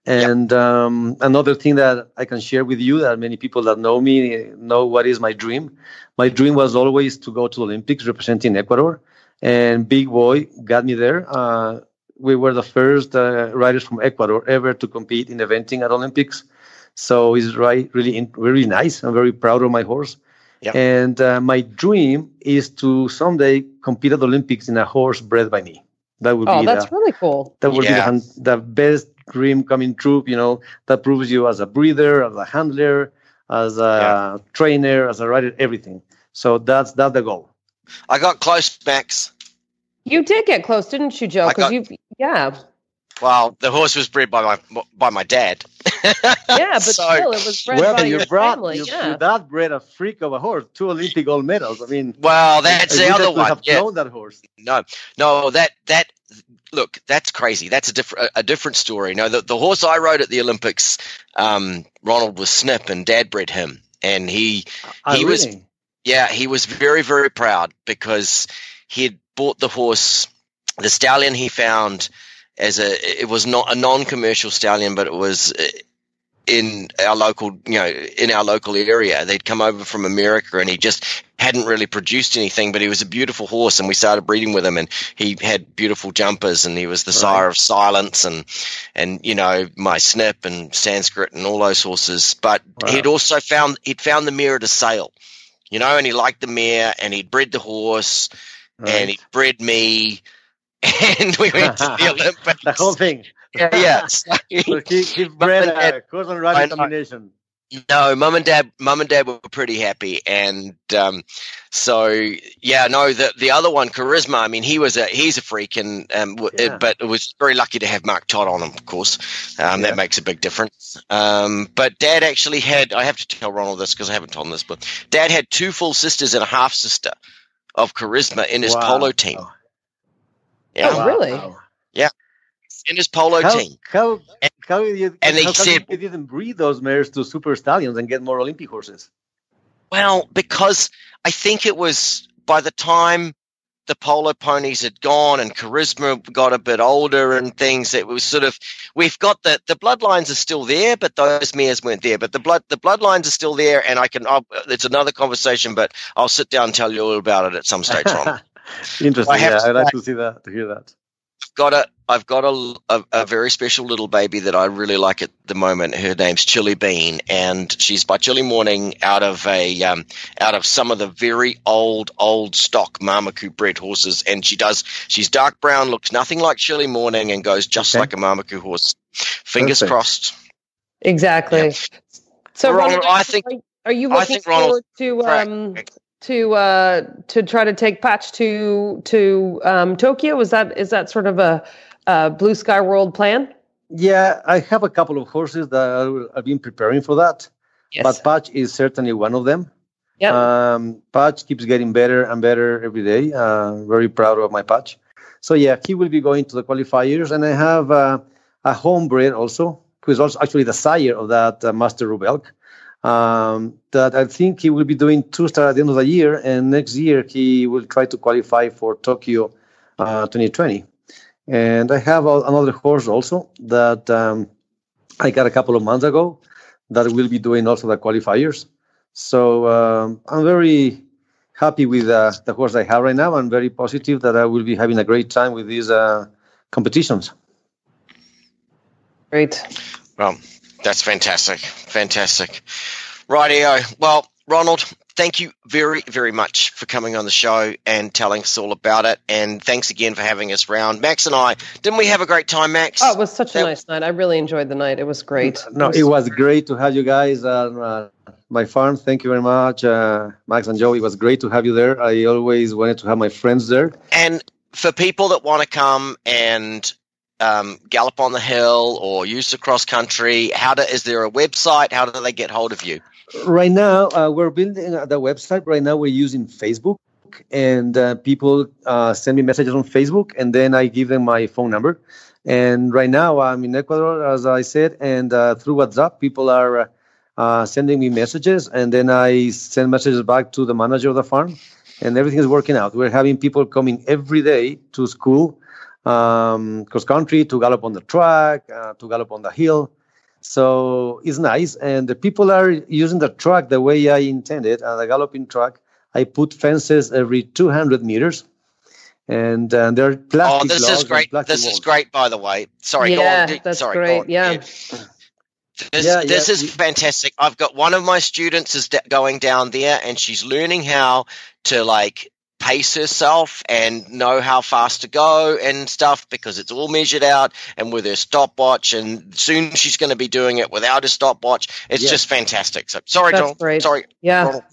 And um, another thing that I can share with you that many people that know me know what is my dream. My dream was always to go to the Olympics representing Ecuador. And Big Boy got me there. Uh, we were the first uh, riders from Ecuador ever to compete in eventing at Olympics. So it's right, really, really nice. I'm very proud of my horse. Yep. And uh, my dream is to someday compete at the Olympics in a horse bred by me. That would Oh, be that's the, really cool. that would Yeah. be the, hun- the best dream coming true. You know, that proves you as a breeder, as a handler, as a trainer, as a rider, everything. So that's that's the goal. I got close, Max. You did get close, didn't you, Joe? Because got- you, yeah, Well, the horse was bred by my by my dad. yeah, but So- still, it was bred well, by your your brat, family. your, yeah. your dad bred a freak of a horse, two Olympic gold medals. I mean, Well, that's I the wish I other could one. Have Yeah. flown that horse. No, no, that that look, that's crazy. That's a different a different story. No, the, the horse I rode at the Olympics, um, Ronald was Snip, and Dad bred him, and he Ah, He was- Yeah, he was very, very proud because he had bought the horse, the stallion he found as a, it was not a non-commercial stallion, but it was in our local, you know, in our local area. They'd come over from America and he just hadn't really produced anything, but he was a beautiful horse and we started breeding with him and he had beautiful jumpers and he was the Right. sire of silence and, and, you know, my snip and Sanskrit and all those horses. But Wow. he'd also found, he'd found the mare to sale you know, and he liked the mare and he'd bred the horse and he bred me and we went to the Olympics. the whole thing. yeah, yeah. So, he bred and dad- a horse and I combination. no, mum and dad, mum and dad were pretty happy, and um, so yeah, no, the the other one, charisma. I mean, he was a he's a freak, and um, Yeah. it, but it was very lucky to have Mark Todd on him, of course. Um, Yeah. That makes a big difference. Um, but Dad actually had. I have to tell Ronald this because I haven't told him this, but Dad had two full sisters and a half sister of charisma in his Wow. polo team. Yeah, Oh, really? Yeah. In his polo How, team. how, how, you, And they how come said- you didn't breed those mares to super stallions and get more Olympic horses? Well, because I think it was by the time the polo ponies had gone and charisma got a bit older and things, it was sort of we've got the the bloodlines are still there, but those mares weren't there. But the blood the bloodlines are still there, and I can. I'll, it's another conversation, but I'll sit down and tell you all about it at some stage. Ron. Interesting. I have Yeah, I'd like to see that, to hear that. got a I've got a, a a very special little baby that I really like at the moment. Her name's Chili Bean, and she's by Chili Morning out of a um, out of some of the very old old stock Marmaku bred horses, and she does she's dark brown, looks nothing like Chili Morning, and goes just Okay. like a Marmaku horse. Fingers Perfect. crossed. Exactly. So, Ronald, Ronald, I think- are, are you I looking think Ronald- forward to um, to uh, to try to take Patch to to um, Tokyo? Is that is that sort of a, a blue sky world plan? Yeah, I have a couple of horses that I've been preparing for that, Yes. but Patch is certainly one of them. yeah. Um, Patch keeps getting better and better every day. Uh, very proud of my Patch. So yeah, he will be going to the qualifiers, and I have uh, a homebred also, who is also actually the sire of that uh, Master Rubelk. Um, that I think he will be doing two star at the end of the year, and next year he will try to qualify for Tokyo uh, 2020. And I have a, another horse also that um, I got a couple of months ago that will be doing also the qualifiers. So um, I'm very happy with uh, the horse I have right now. I'm very positive that I will be having a great time with these uh, competitions. Great. Well, that's fantastic. Fantastic. Rightio. Well, Ronald, thank you very, very much for coming on the show and telling us all about it. And thanks again for having us round. Max and I, didn't we have a great time, Max? Oh, it was such a That- nice night. I really enjoyed the night. It was great. No, it was great to have you guys on uh, my farm. Thank you very much, uh, Max and Joe. It was great to have you there. I always wanted to have my friends there. And for people that want to come and um, gallop on the hill or use the cross country, how do, is there a website? How do they get hold of you? Right now, uh, we're building the website. Right now, we're using Facebook, and uh, people uh, send me messages on Facebook, and then I give them my phone number. And right now, I'm in Ecuador, as I said, and uh, through WhatsApp, people are uh, uh, sending me messages, and then I send messages back to the manager of the farm, and everything is working out. We're having people coming every day to school, um, cross country, to gallop on the track, uh, to gallop on the hill. So it's nice, and the people are using the track the way I intended. Uh, the galloping track, I put fences every 200 meters, and uh, there are Oh, this is great. plastic This is great, by the way. Sorry, Yeah, go on. that's Sorry, go great. on. Yeah. This, Yeah, this yeah, is fantastic. I've got one of my students is d- going down there and she's learning how to like pace herself and know how fast to go and stuff because it's all measured out and with her stopwatch and soon she's going to be doing it without a stopwatch. It's Yeah. just fantastic. So sorry, That's Donald. great. Sorry. Yeah. Ronald.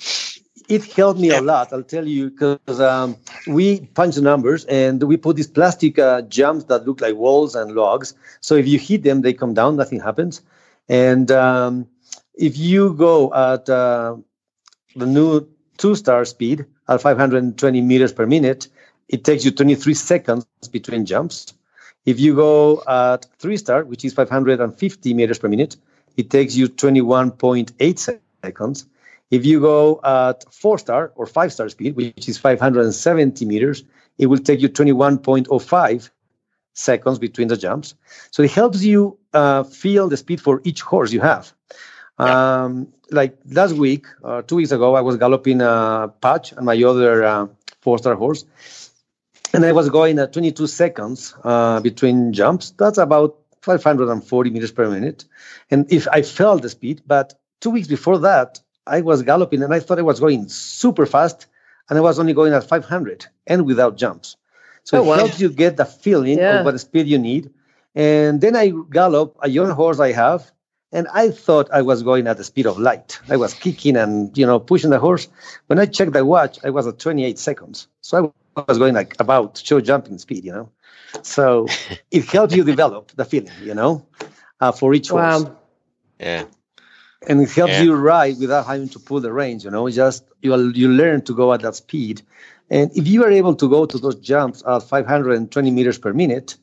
it helped me Yeah. a lot. I'll tell you because um, we punch the numbers and we put these plastic uh, jumps that look like walls and logs. So if you hit them, they come down, nothing happens. And um, if you go at uh, the new two-star speed at 520 meters per minute, it takes you 23 seconds between jumps. If you go at three-star, which is 550 meters per minute, it takes you 21.8 seconds. If you go at four star or five star speed, which is 570 meters, it will take you 21.05 seconds between the jumps. So it helps you uh, feel the speed for each horse you have. Um, like last week, uh, two weeks ago, I was galloping a patch and my other uh, four star horse, and I was going at 22 seconds uh, between jumps. That's about 540 meters per minute. And if I felt the speed, but two weeks before that, I was galloping and I thought I was going super fast, and I was only going at 500 and without jumps. So Oh, it wow. helps you get the feeling Yeah. of what speed you need. And then I gallop a young horse I have, and I thought I was going at the speed of light. I was kicking and you know pushing the horse. When I checked the watch, I was at 28 seconds. So I was going like about show jumping speed, you know. So it helps you develop the feeling, you know, uh, for each horse Yeah. and it helps Yeah. you ride without having to pull the reins. You know, just you you learn to go at that speed, and if you are able to go to those jumps at 520 meters per minute,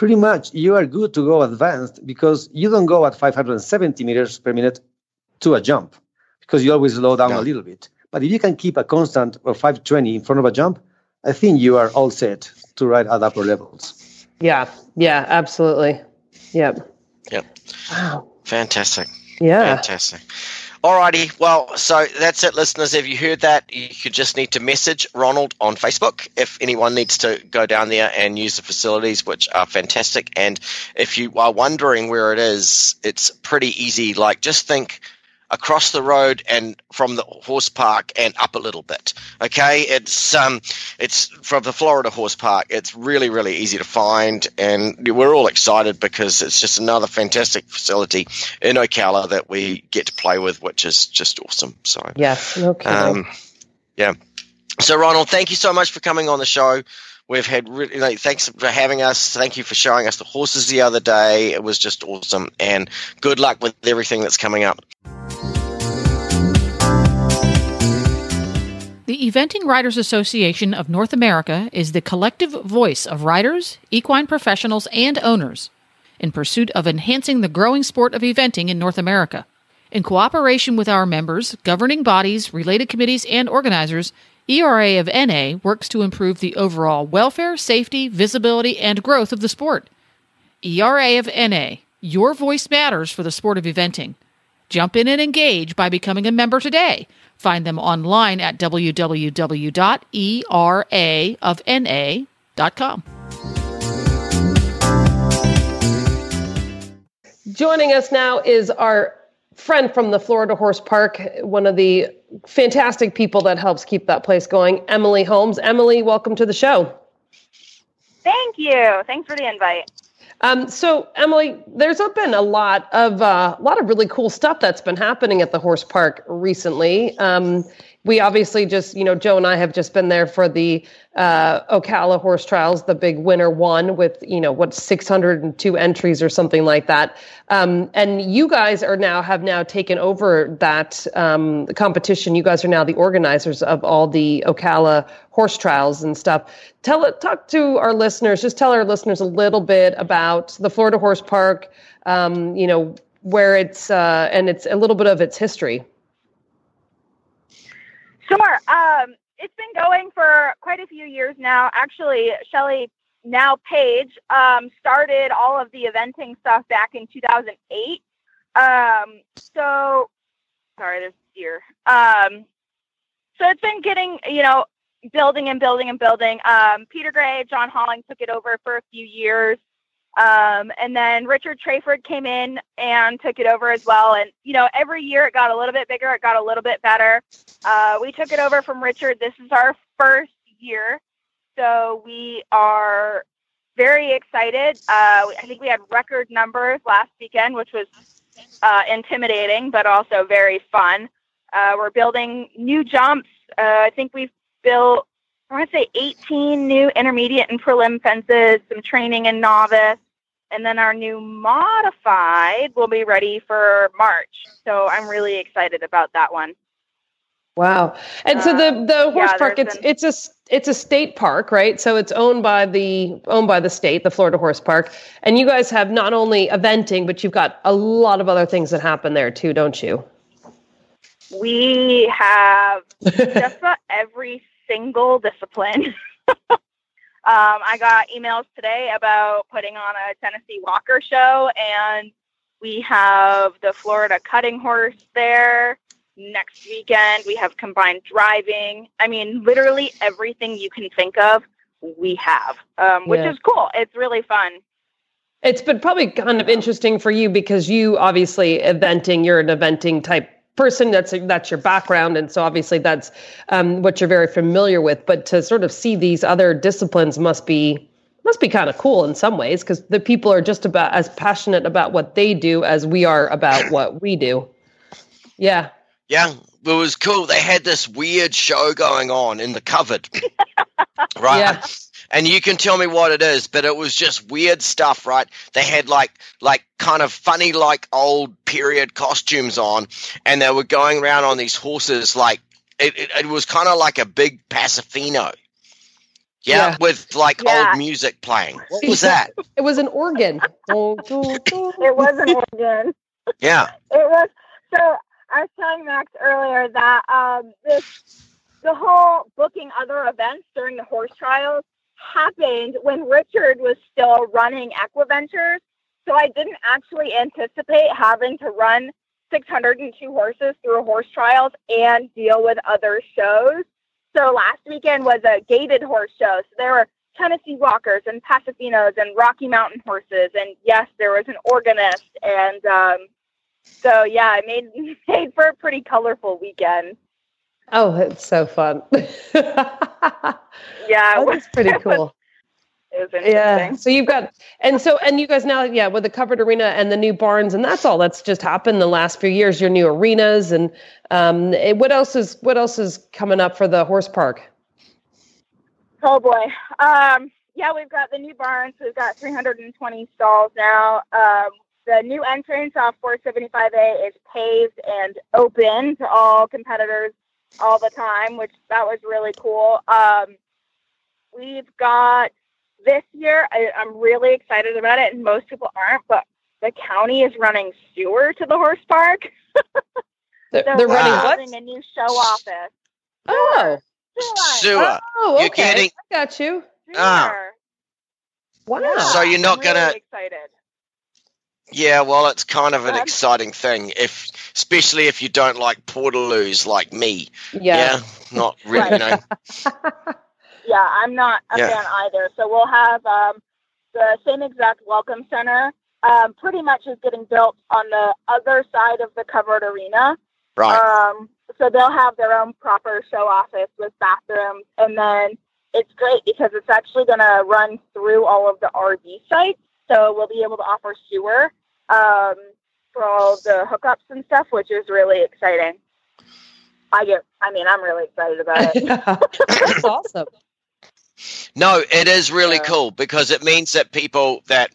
pretty much you are good to go advanced because you don't go at 570 meters per minute to a jump because you always slow down No. a little bit. But if you can keep a constant of 520 in front of a jump, I think you are all set to ride at upper levels. Yeah. Yeah. Absolutely. Yep. Yep. Wow. Fantastic. Yeah. Fantastic. Alrighty, well, so that's it, listeners. If you heard that, you could just need to message Ronald on Facebook if anyone needs to go down there and use the facilities, which are fantastic. And if you are wondering where it is, it's pretty easy. Like, just think across the road and from the horse park and up a little bit. Okay, it's um, it's from the Florida Horse Park. It's really, really easy to find, and we're all excited because it's just another fantastic facility in Ocala that we get to play with, which is just awesome. So, Yes. Kidding. um, Yeah. So, Ronald, thank you so much for coming on the show. We've had really, like, thanks for having us. Thank you for showing us the horses the other day. It was just awesome. And good luck with everything that's coming up. The Eventing Riders Association of North America is the collective voice of riders, equine professionals, and owners in pursuit of enhancing the growing sport of eventing in North America. In cooperation with our members, governing bodies, related committees, and organizers, ERA of NA works to improve the overall welfare, safety, visibility, and growth of the sport. ERA of NA, your voice matters for the sport of eventing. Jump in and engage by becoming a member today. Find them online at www.eraofna.com. Joining us now is our friend from the Florida Horse Park, one of the fantastic people that helps keep that place going, Emily Holmes. Emily, welcome to the show. Thank you. Thanks for the invite. Um, so, Emily, there's been a lot of uh, a lot of really cool stuff that's been happening at the horse park recently. Um, we obviously just, you know, Joe and I have just been there for the uh, Ocala horse trials, the big winner one with, you know, what 602 entries or something like that. Um, and you guys are now have now taken over that um, competition. You guys are now the organizers of all the Ocala horse trials and stuff. Tell it, talk to our listeners. Just tell our listeners a little bit about the Florida Horse Park. Um, you know where it's uh, and it's a little bit of its history. Sure. Um, it's been going for quite a few years now. Actually, Shelly, now Paige um, started all of the eventing stuff back in 2008. Um, so, sorry, there's deer. Um, so it's been getting, you know, building and building and building. Um, Peter Gray, John Holling took it over for a few years. Um, and then Richard Trayford came in and took it over as well. And, you know, every year it got a little bit bigger, it got a little bit better. Uh, we took it over from Richard. This is our first year. So we are very excited. Uh, I think we had record numbers last weekend, which was uh, intimidating, but also very fun. Uh, we're building new jumps. Uh, I think we've built I want to say 18 new intermediate and prelim fences, some training in novice, and then our new modified will be ready for March. So I'm really excited about that one. Wow! And so the the um, horse yeah, park it's been... it's a it's a state park, right? So it's owned by the owned by the state, the Florida Horse Park, and you guys have not only eventing, but you've got a lot of other things that happen there too, don't you? We have just about every single discipline. um, I got emails today about putting on a Tennessee Walker show, and we have the Florida Cutting Horse there. Next weekend, we have combined driving. I mean, literally everything you can think of, we have, um, which yeah. is cool. It's really fun. It's been probably kind of interesting for you because you obviously eventing, you're an eventing type person that's that's your background. And so obviously that's um, what you're very familiar with but to sort of see these other disciplines must be must be kind of cool in some ways because the people are just about as passionate about what they do as we are about what we do. Yeah. Yeah it was cool. They had this weird show going on in the covered right. Yeah and you can tell me what it is, but it was just weird stuff, right? They had like like kind of funny like old period costumes on, and they were going around on these horses like it, it, it was kind of like a big Pasofino. Yeah, yeah. with like yeah. old music playing. What was that? it was an organ. it was an organ. Yeah. It was so I was telling Max earlier that um, this the whole booking other events during the horse trials happened when Richard was still running Equiventures. So I didn't actually anticipate having to run 602 horses through horse trials and deal with other shows. So last weekend was a gaited horse show. So there were Tennessee Walkers and Pasofinos and Rocky Mountain horses. And yes, there was an organist. And um, so, yeah, it made, made for a pretty colorful weekend. Oh, it's so fun. yeah, oh, pretty cool. It was interesting. Yeah. So you've got, and so, and you guys now, yeah, with the covered arena and the new barns, and that's all that's just happened the last few years. Your new arenas, and um, eh, what else is what else is coming up for the horse park? Oh boy. Um, yeah, we've got the new barns. We've got 320 stalls now. Um, the new entrance off 475A is paved and open to all competitors all the time, which that was really cool. Um, we've got this year, I, I'm really excited about it, and most people aren't, but the county is running sewer to the horse park. They're, So they're running Wow. what? having a new show office. Oh, Sewer. Sewer. oh, You're okay. kidding. I got you. Ah. Sewer. Wow. Yeah, So you're not I'm really gonna- excited. Yeah, well, it's kind of an Um, exciting thing, if especially if you don't like portaloos like me. yeah. not really. Know. Yeah, I'm not a Yeah. fan either. So we'll have um, the same exact welcome center. Um, pretty much is getting built on the other side of the covered arena. Right. Um, so they'll have their own proper show office with bathrooms, and then it's great because it's actually going to run through all of the RV sites. So we'll be able to offer sewer um, for all the hookups and stuff, which is really exciting. I get. I mean, I'm really excited about it. That's awesome. No, it is really Yeah. cool because it means that people that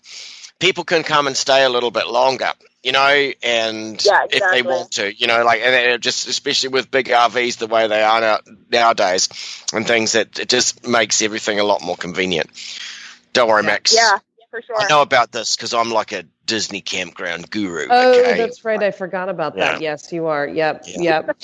people can come and stay a little bit longer, you know, and Yeah, if they want to, you know, like and it just especially with big RVs the way they are now, nowadays and things that it just makes everything a lot more convenient. Don't worry, Max. Yeah, for sure. I know about this because I'm like a Disney campground guru. Oh, okay? that's right. I forgot about that. Yes, you are. Yep. Yeah. Yep.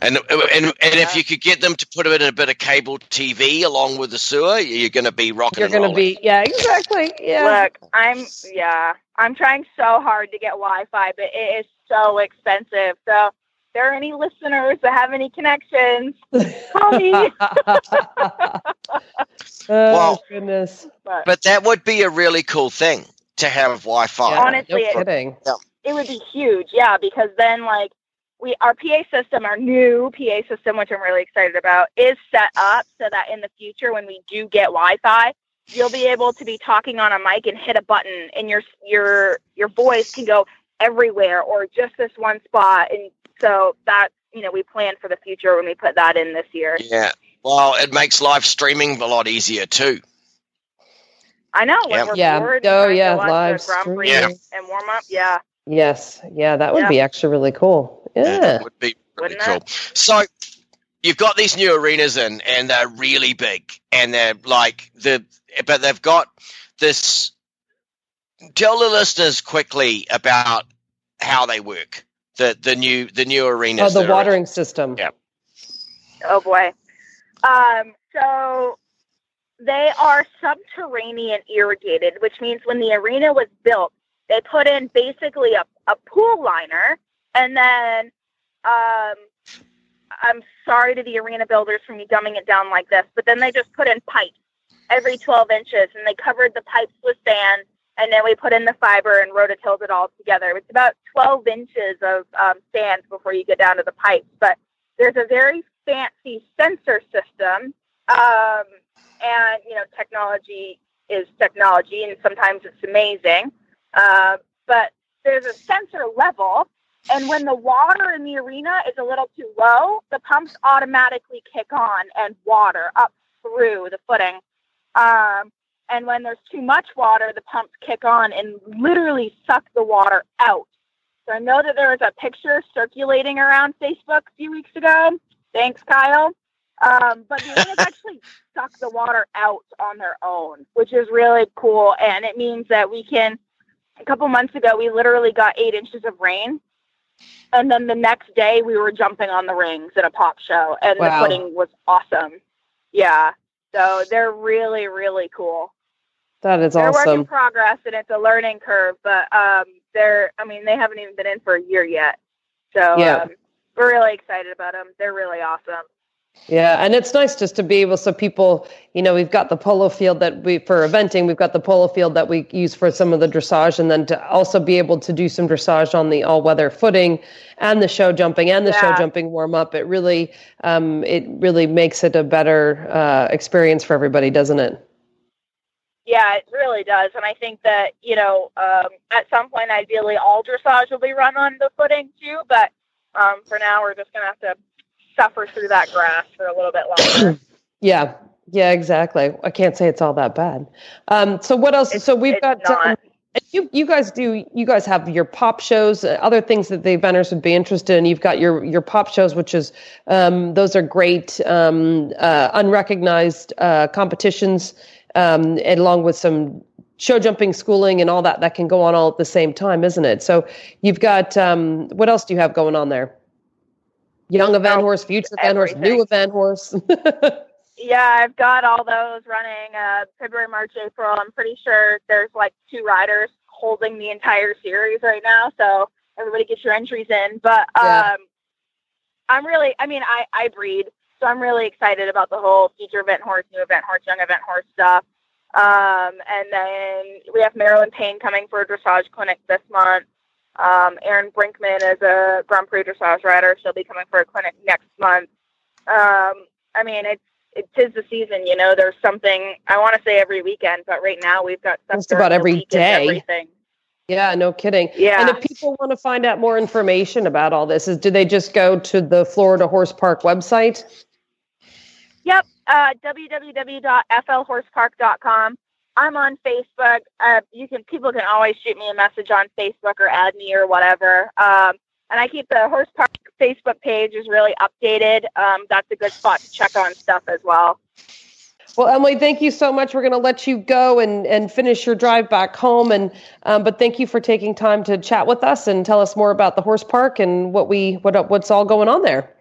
And and and if you could get them to put it in a bit of cable TV along with the sewer, you're going to be rocking. You're going to be, yeah, exactly. Yeah. Look, I'm yeah, I'm trying so hard to get Wi-Fi, but it is so expensive. So, if there are any listeners that have any connections, call me. oh, Well- goodness. But But that would be a really cool thing to have Wi-Fi. Yeah, Honestly, no it- kidding. it would be huge, yeah, because then like we our PA system, our new PA system, which I'm really excited about, is set up so that in the future when we do get Wi-Fi, you'll be able to be talking on a mic and hit a button, and your your your voice can go everywhere or just this one spot, and so that you know we plan for the future when we put that in this year. Yeah. Well, it makes live streaming a lot easier too. I know when Yeah. we're Yeah. bored, Oh, and yeah, to live the Grand Prix streaming. and warm up, yeah. Yes. Yeah, that would Yeah. be actually really cool. Yeah. It would be really Wouldn't cool. it? So you've got these new arenas in, and they're really big, and they're like the, but they've got this. Tell the listeners quickly about how they work. The the new the new Oh, the that are in. watering system. Yeah. Oh boy. Um, so they are subterranean irrigated, which means when the arena was built, they put in basically a, a pool liner and then um I'm sorry to the arena builders for me dumbing it down like this, but then they just put in pipes every 12 inches and they covered the pipes with sand and then we put in the fiber and rototilled it all together. It's about 12 inches of um, sand before you get down to the pipes, but there's a very fancy sensor system um, and you know technology is technology and sometimes it's amazing. Uh, but there's a sensor level and when the water in the arena is a little too low the pumps automatically kick on and water up through the footing. Um, and when there's too much water the pumps kick on and literally suck the water out. So I know that there was a picture circulating around Facebook a few weeks ago. Thanks, Kyle. Um, but the arenas actually suck the water out on their own, which is really cool. And it means that we can, a couple months ago, we literally got eight inches of rain. And then the next day, we were jumping on the rings in a pop show, and Wow. the footing was awesome. Yeah. So they're really, really cool That is they're work in awesome. progress and it's a learning curve but um they're i mean they haven't even been in for a year yet so Yeah. um, we're really excited about them they're really awesome Yeah, and it's nice just to be able so people, you know, we've got the polo field that we for eventing, we've got the polo field that we use for some of the dressage, and then to also be able to do some dressage on the all-weather footing and the show jumping and the show jumping warm up. It really, um, it really makes it a better uh, experience for everybody, doesn't it? Yeah, it really does. And I think that, you know, um, at some point, ideally, all dressage will be run on the footing too. But um, for now, we're just going to have to suffer through that grass for a little bit longer. yeah. Yeah, exactly. I can't say it's all that bad. Um, so what else? It's- so we've got um, you. You guys do. You guys have your pop shows, uh, other things that the eventers would be interested in. You've got your your pop shows, which is um, those are great, um, uh, unrecognized uh, competitions, um, and along with some show jumping schooling and all that that can go on all at the same time, isn't it? So you've got um, what else do you have going on there? Young event horse, future event horse, new event horse. Yeah, I've got all those running uh, February, March, April. I'm pretty sure there's like two riders holding the entire series right now. So everybody get your entries in. But um, Yeah. I'm really, I mean, I, I breed. So I'm really excited about the whole future event horse, new event horse, young event horse stuff. Um, and then we have Marilyn Payne coming for a dressage clinic this month. Um, Erin Brinkman is a Grand Prix dressage rider. She'll be coming for a clinic next month. Um, I mean, it's it is the season, you know. There's something I want to say every weekend, but right now we've got stuff Just about every day. Everything. Yeah, no kidding. Yeah. And if people want to find out more information about all this, is do they just go to the Florida Horse Park website? Yep. Uh, www.flhorsepark.com. I'm on Facebook. Uh, you can people can always shoot me a message on Facebook or add me or whatever. Um, and I keep the Horse Park Facebook page is really updated. Um, that's a good spot to check on stuff as well. Well, Emily, thank you so much. We're going to let you go and, and finish your drive back home. And um, but thank you for taking time to chat with us and tell us more about the horse park and what we what what's all going on there.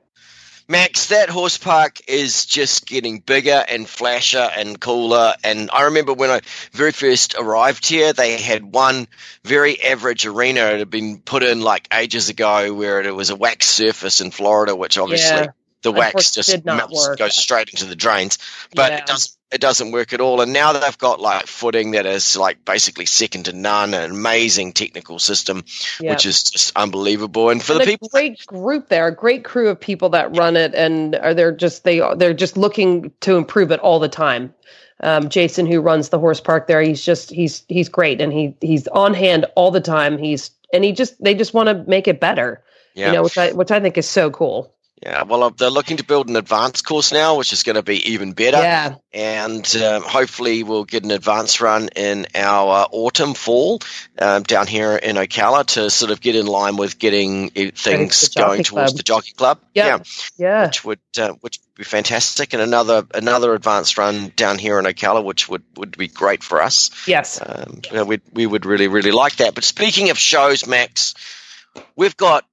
Max, that horse park is just getting bigger and flasher and cooler. And I remember when I very first arrived here, they had one very average arena. It had been put in like ages ago where it was a wax surface in Florida, which obviously Yeah, the wax just melts, work. goes straight into the drains. But Yeah. it doesn't. It doesn't work at all, and now they've got like footing that is like basically second to none, an amazing technical system, which is just unbelievable. And for And the people, great group there, a great crew of people that run it, and are they're just they they're just looking to improve it all the time. Um, Jason, who runs the horse park there, he's just he's he's great, and he he's on hand all the time. He's and he just they just want to make it better, yeah, you know, which I which I think is so cool. Yeah, well, uh, they're looking to build an advanced course now, which is going to be even better. Yeah, And um, hopefully, we'll get an advanced run in our uh, autumn, fall um, down here in Ocala to sort of get in line with getting uh, things going towards Club. the jockey club. Yeah. yeah, which would uh, which would be fantastic, and another another advanced run down here in Ocala, which would, would be great for us. yes, Um, yeah, we we would really really like that. But speaking of shows, Max, we've got.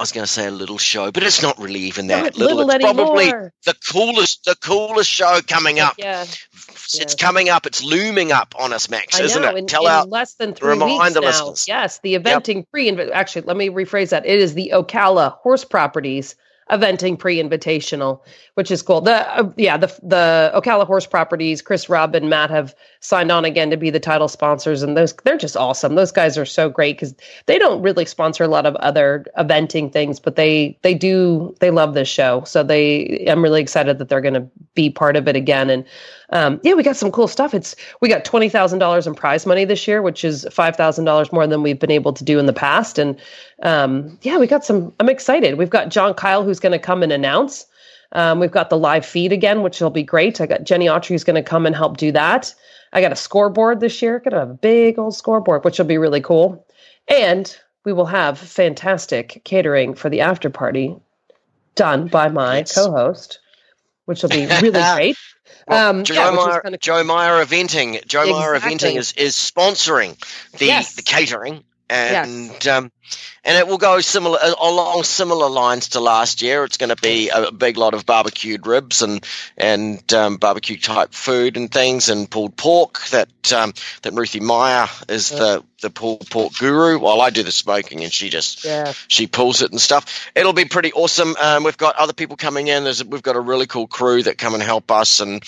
I was going to say a little show, but it's not really even that little. little It's probably the coolest, the coolest show coming up. yeah. It's yeah. coming up. It's looming up on us, Max, I isn't know. it? In, Tell in out. less than three remind weeks the now. listeners. Yes, the eventing pre. Actually, let me rephrase that. It is the Ocala Horse Properties eventing pre-invitational, which is cool. The uh, yeah, the the Ocala Horse Properties, Chris, Rob, and Matt have signed on again to be the title sponsors, and those they're just awesome. Those guys are so great because they don't really sponsor a lot of other eventing things, but they they do they love this show. So they I'm really excited that they're going to be part of it again. And um, yeah, we got some cool stuff. It's we got twenty thousand dollars in prize money this year, which is five thousand dollars more than we've been able to do in the past. And um, yeah, we got some. I'm excited. We've got John Kyle who's going to come and announce. Um, we've got the live feed again, which will be great. I got Jenny Autry who's going to come and help do that. I got a scoreboard this year. Have a big old scoreboard, which will be really cool. And we will have fantastic catering for the after party done by my Yes. co-host, which will be really great. Well, Um, Joe, yeah, Meyer, kinda- Joe Meyer Eventing. Joe Meyer Exactly. Eventing is, is sponsoring the, Yes. the catering, and um, and it will go similar uh, along similar lines to last year. It's going to be a big lot of barbecued ribs and and um, barbecue type food and things, and pulled pork. That um, that Ruthie Meyer is the the pulled pork guru. While I do the smoking, and she just Yeah. she pulls it and stuff. It'll be pretty awesome. Um, we've got other people coming in. There's, we've got a really cool crew that come and help us, and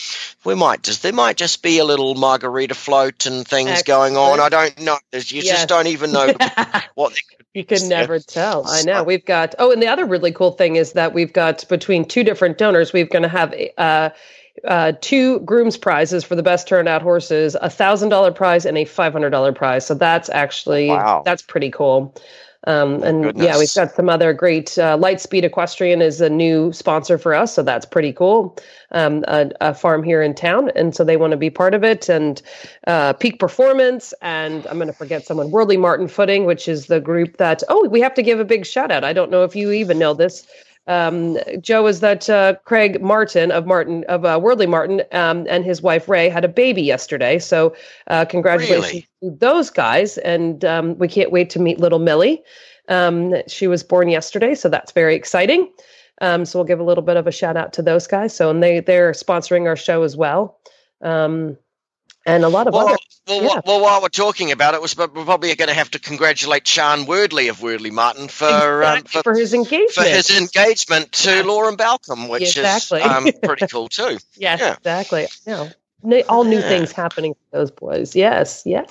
we might just there might just be a little margarita float and things going on. I don't know. There's, you Yes. just don't even know what. You can never tell. I know. We've got. Oh, and the other really cool thing is that we've got between two different donors, we're going to have uh, uh, two grooms prizes for the best turnout horses, a thousand dollar prize and a five hundred dollar prize. So that's actually Wow. that's pretty cool. Um, and Goodness. yeah, we've got some other great. Uh, Lightspeed Equestrian is a new sponsor for us, so that's pretty cool. Um, a, a farm here in town, and so they want to be part of it. And uh, Peak Performance, and I'm going to forget someone. Wordley Martin Footing, which is the group that. Oh, we have to give a big shout out. I don't know if you even know this. Um, Joe is that uh, Craig Martin of Martin of uh, Wordley Martin um, and his wife Ray had a baby yesterday. So uh, congratulations Really? to those guys, and um, we can't wait to meet little Millie. Um, she was born yesterday, so that's very exciting. Um, so we'll give a little bit of a shout out to those guys. So and they they're sponsoring our show as well, um, and a lot of Well, other. well, yeah. well, while we're talking about it, we're probably going to have to congratulate Sean Wordley of Wordley Martin for um, for, for his engagement. for his engagement to Yeah. Lauren Balcom, which Exactly. is um, pretty cool too. yes, yeah. exactly. N- all new Yeah. things happening for those boys. Yes, yeah.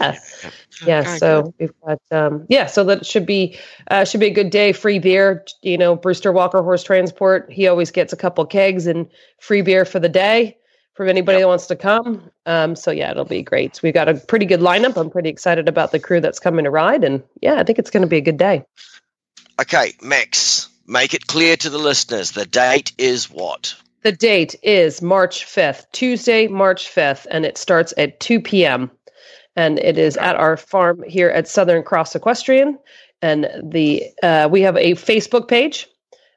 yeah Okay, so we've got um yeah so that should be uh should be a good day free beer you know brewster walker horse transport he always gets a couple kegs and free beer for the day for anybody that wants to come. Um so yeah it'll be great. We've got a pretty good lineup. I'm pretty excited about the crew that's coming to ride. And yeah i think it's going to be a good day. Okay, Max, make it clear to the listeners. The date is what? the date is march 5th tuesday march 5th and it starts at 2 p.m and it is at our farm here at southern cross equestrian. And the uh, we have a facebook page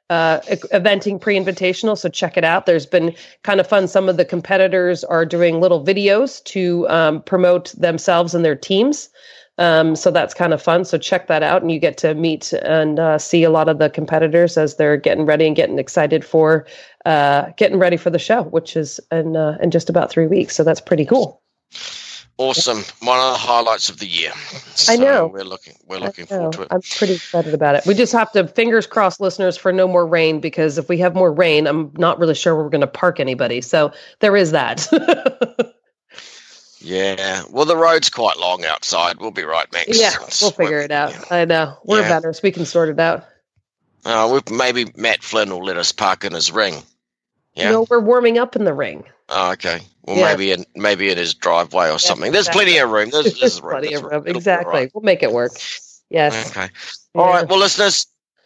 uh, eventing pre-invitational so check it out. There's been kind of fun. Some of the competitors are doing little videos to um, promote themselves and their teams. Um, so that's kind of fun. So check that out and you get to meet and uh, see a lot of the competitors as they're getting ready and getting excited for uh, getting ready for the show which is in, uh, in just about three weeks. So that's pretty cool Awesome. One of the highlights of the year. I know. We're looking. We're looking know. forward to it. I'm pretty excited about it. We just have to fingers crossed, listeners, for no more rain because if we have more rain, I'm not really sure we're going to park anybody. So there is that. Yeah. Well, the road's quite long outside. We'll be right, Max. yeah, we'll figure it out. I know we're Yeah. veterans; we can sort it out. Uh, maybe Matt Flynn will let us park in his ring. Yeah. No, we're warming up in the ring. Oh, okay. Well, Yeah. maybe in maybe in his driveway or something. There's plenty of room. There's, there's room. plenty There's of room. room. Exactly. all We'll make it work. Yes. right. Okay. All Yeah. right. Well, listeners,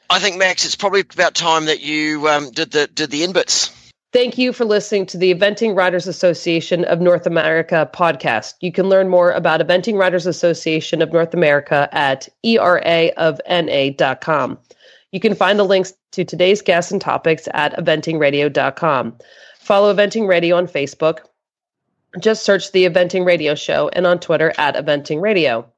I think Max, it's probably about time that you um, did the did the inbits. Thank you for listening to the Eventing Riders Association of North America podcast. You can learn more about Eventing Riders Association of North America at eraofna.com. You can find the links to today's guests and topics at eventingradio.com. Follow Eventing Radio on Facebook. Just search the Eventing Radio Show and on Twitter at Eventing Radio.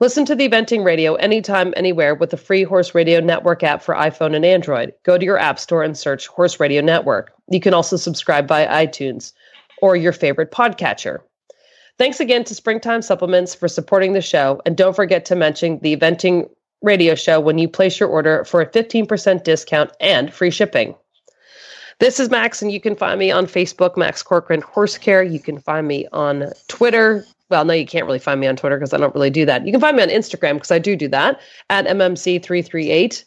Listen to the Eventing Radio anytime, anywhere with the free Horse Radio Network app for iPhone and Android. Go to your app store and search Horse Radio Network. You can also subscribe via iTunes or your favorite podcatcher. Thanks again to Springtime Supplements for supporting the show, and don't forget to mention the Eventing Radio Show when you place your order for a 15% discount and free shipping. This is Max, and you can find me on Facebook, Max Corcoran Horse Care. You can find me on Twitter. Well, no, you can't really find me on Twitter because I don't really do that. You can find me on Instagram because I do do that at MMC338.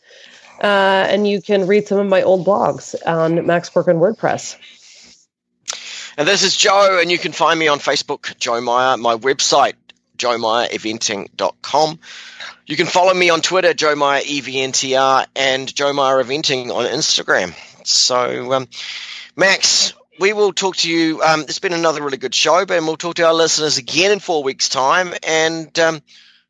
Uh, and you can read some of my old blogs on Max Corcoran WordPress. And this is Joe, and you can find me on Facebook, Joe Meyer, my website, joemeyereventing.com. You can follow me on Twitter, Joe Meyer EVNTR, and Joe Meyer Eventing on Instagram. So, um, Max, we will talk to you. Um, it's been another really good show, but we'll talk to our listeners again in four weeks' time. And um,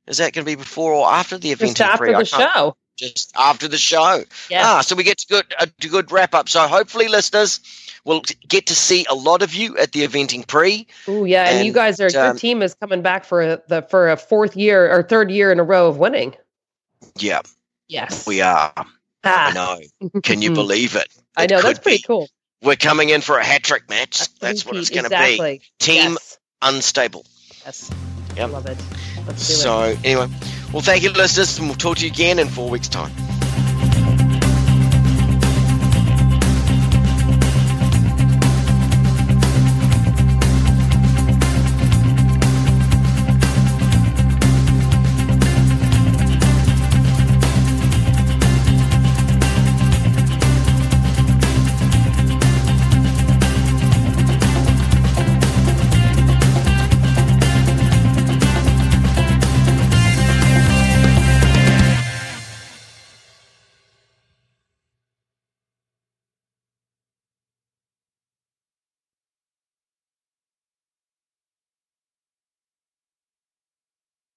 is that going to be before or after the eventing? Just after pre? The show. Just after the show. Yes. Ah, so we get to good a good wrap up. So hopefully, listeners we'll get to see a lot of you at the eventing pre. Oh yeah, and, you guys are your um, team is coming back for a, the for a fourth year or third year in a row of winning. Yeah, Yes, we are. I Ah, know. Can you believe it? I It know that's pretty be. cool. We're coming in for a hat trick match. That's what it's going to be. Team Yes. unstable. yes. Yep. Love it. Do it. So anyway, well, thank you, listeners, and we'll talk to you again in four weeks' time.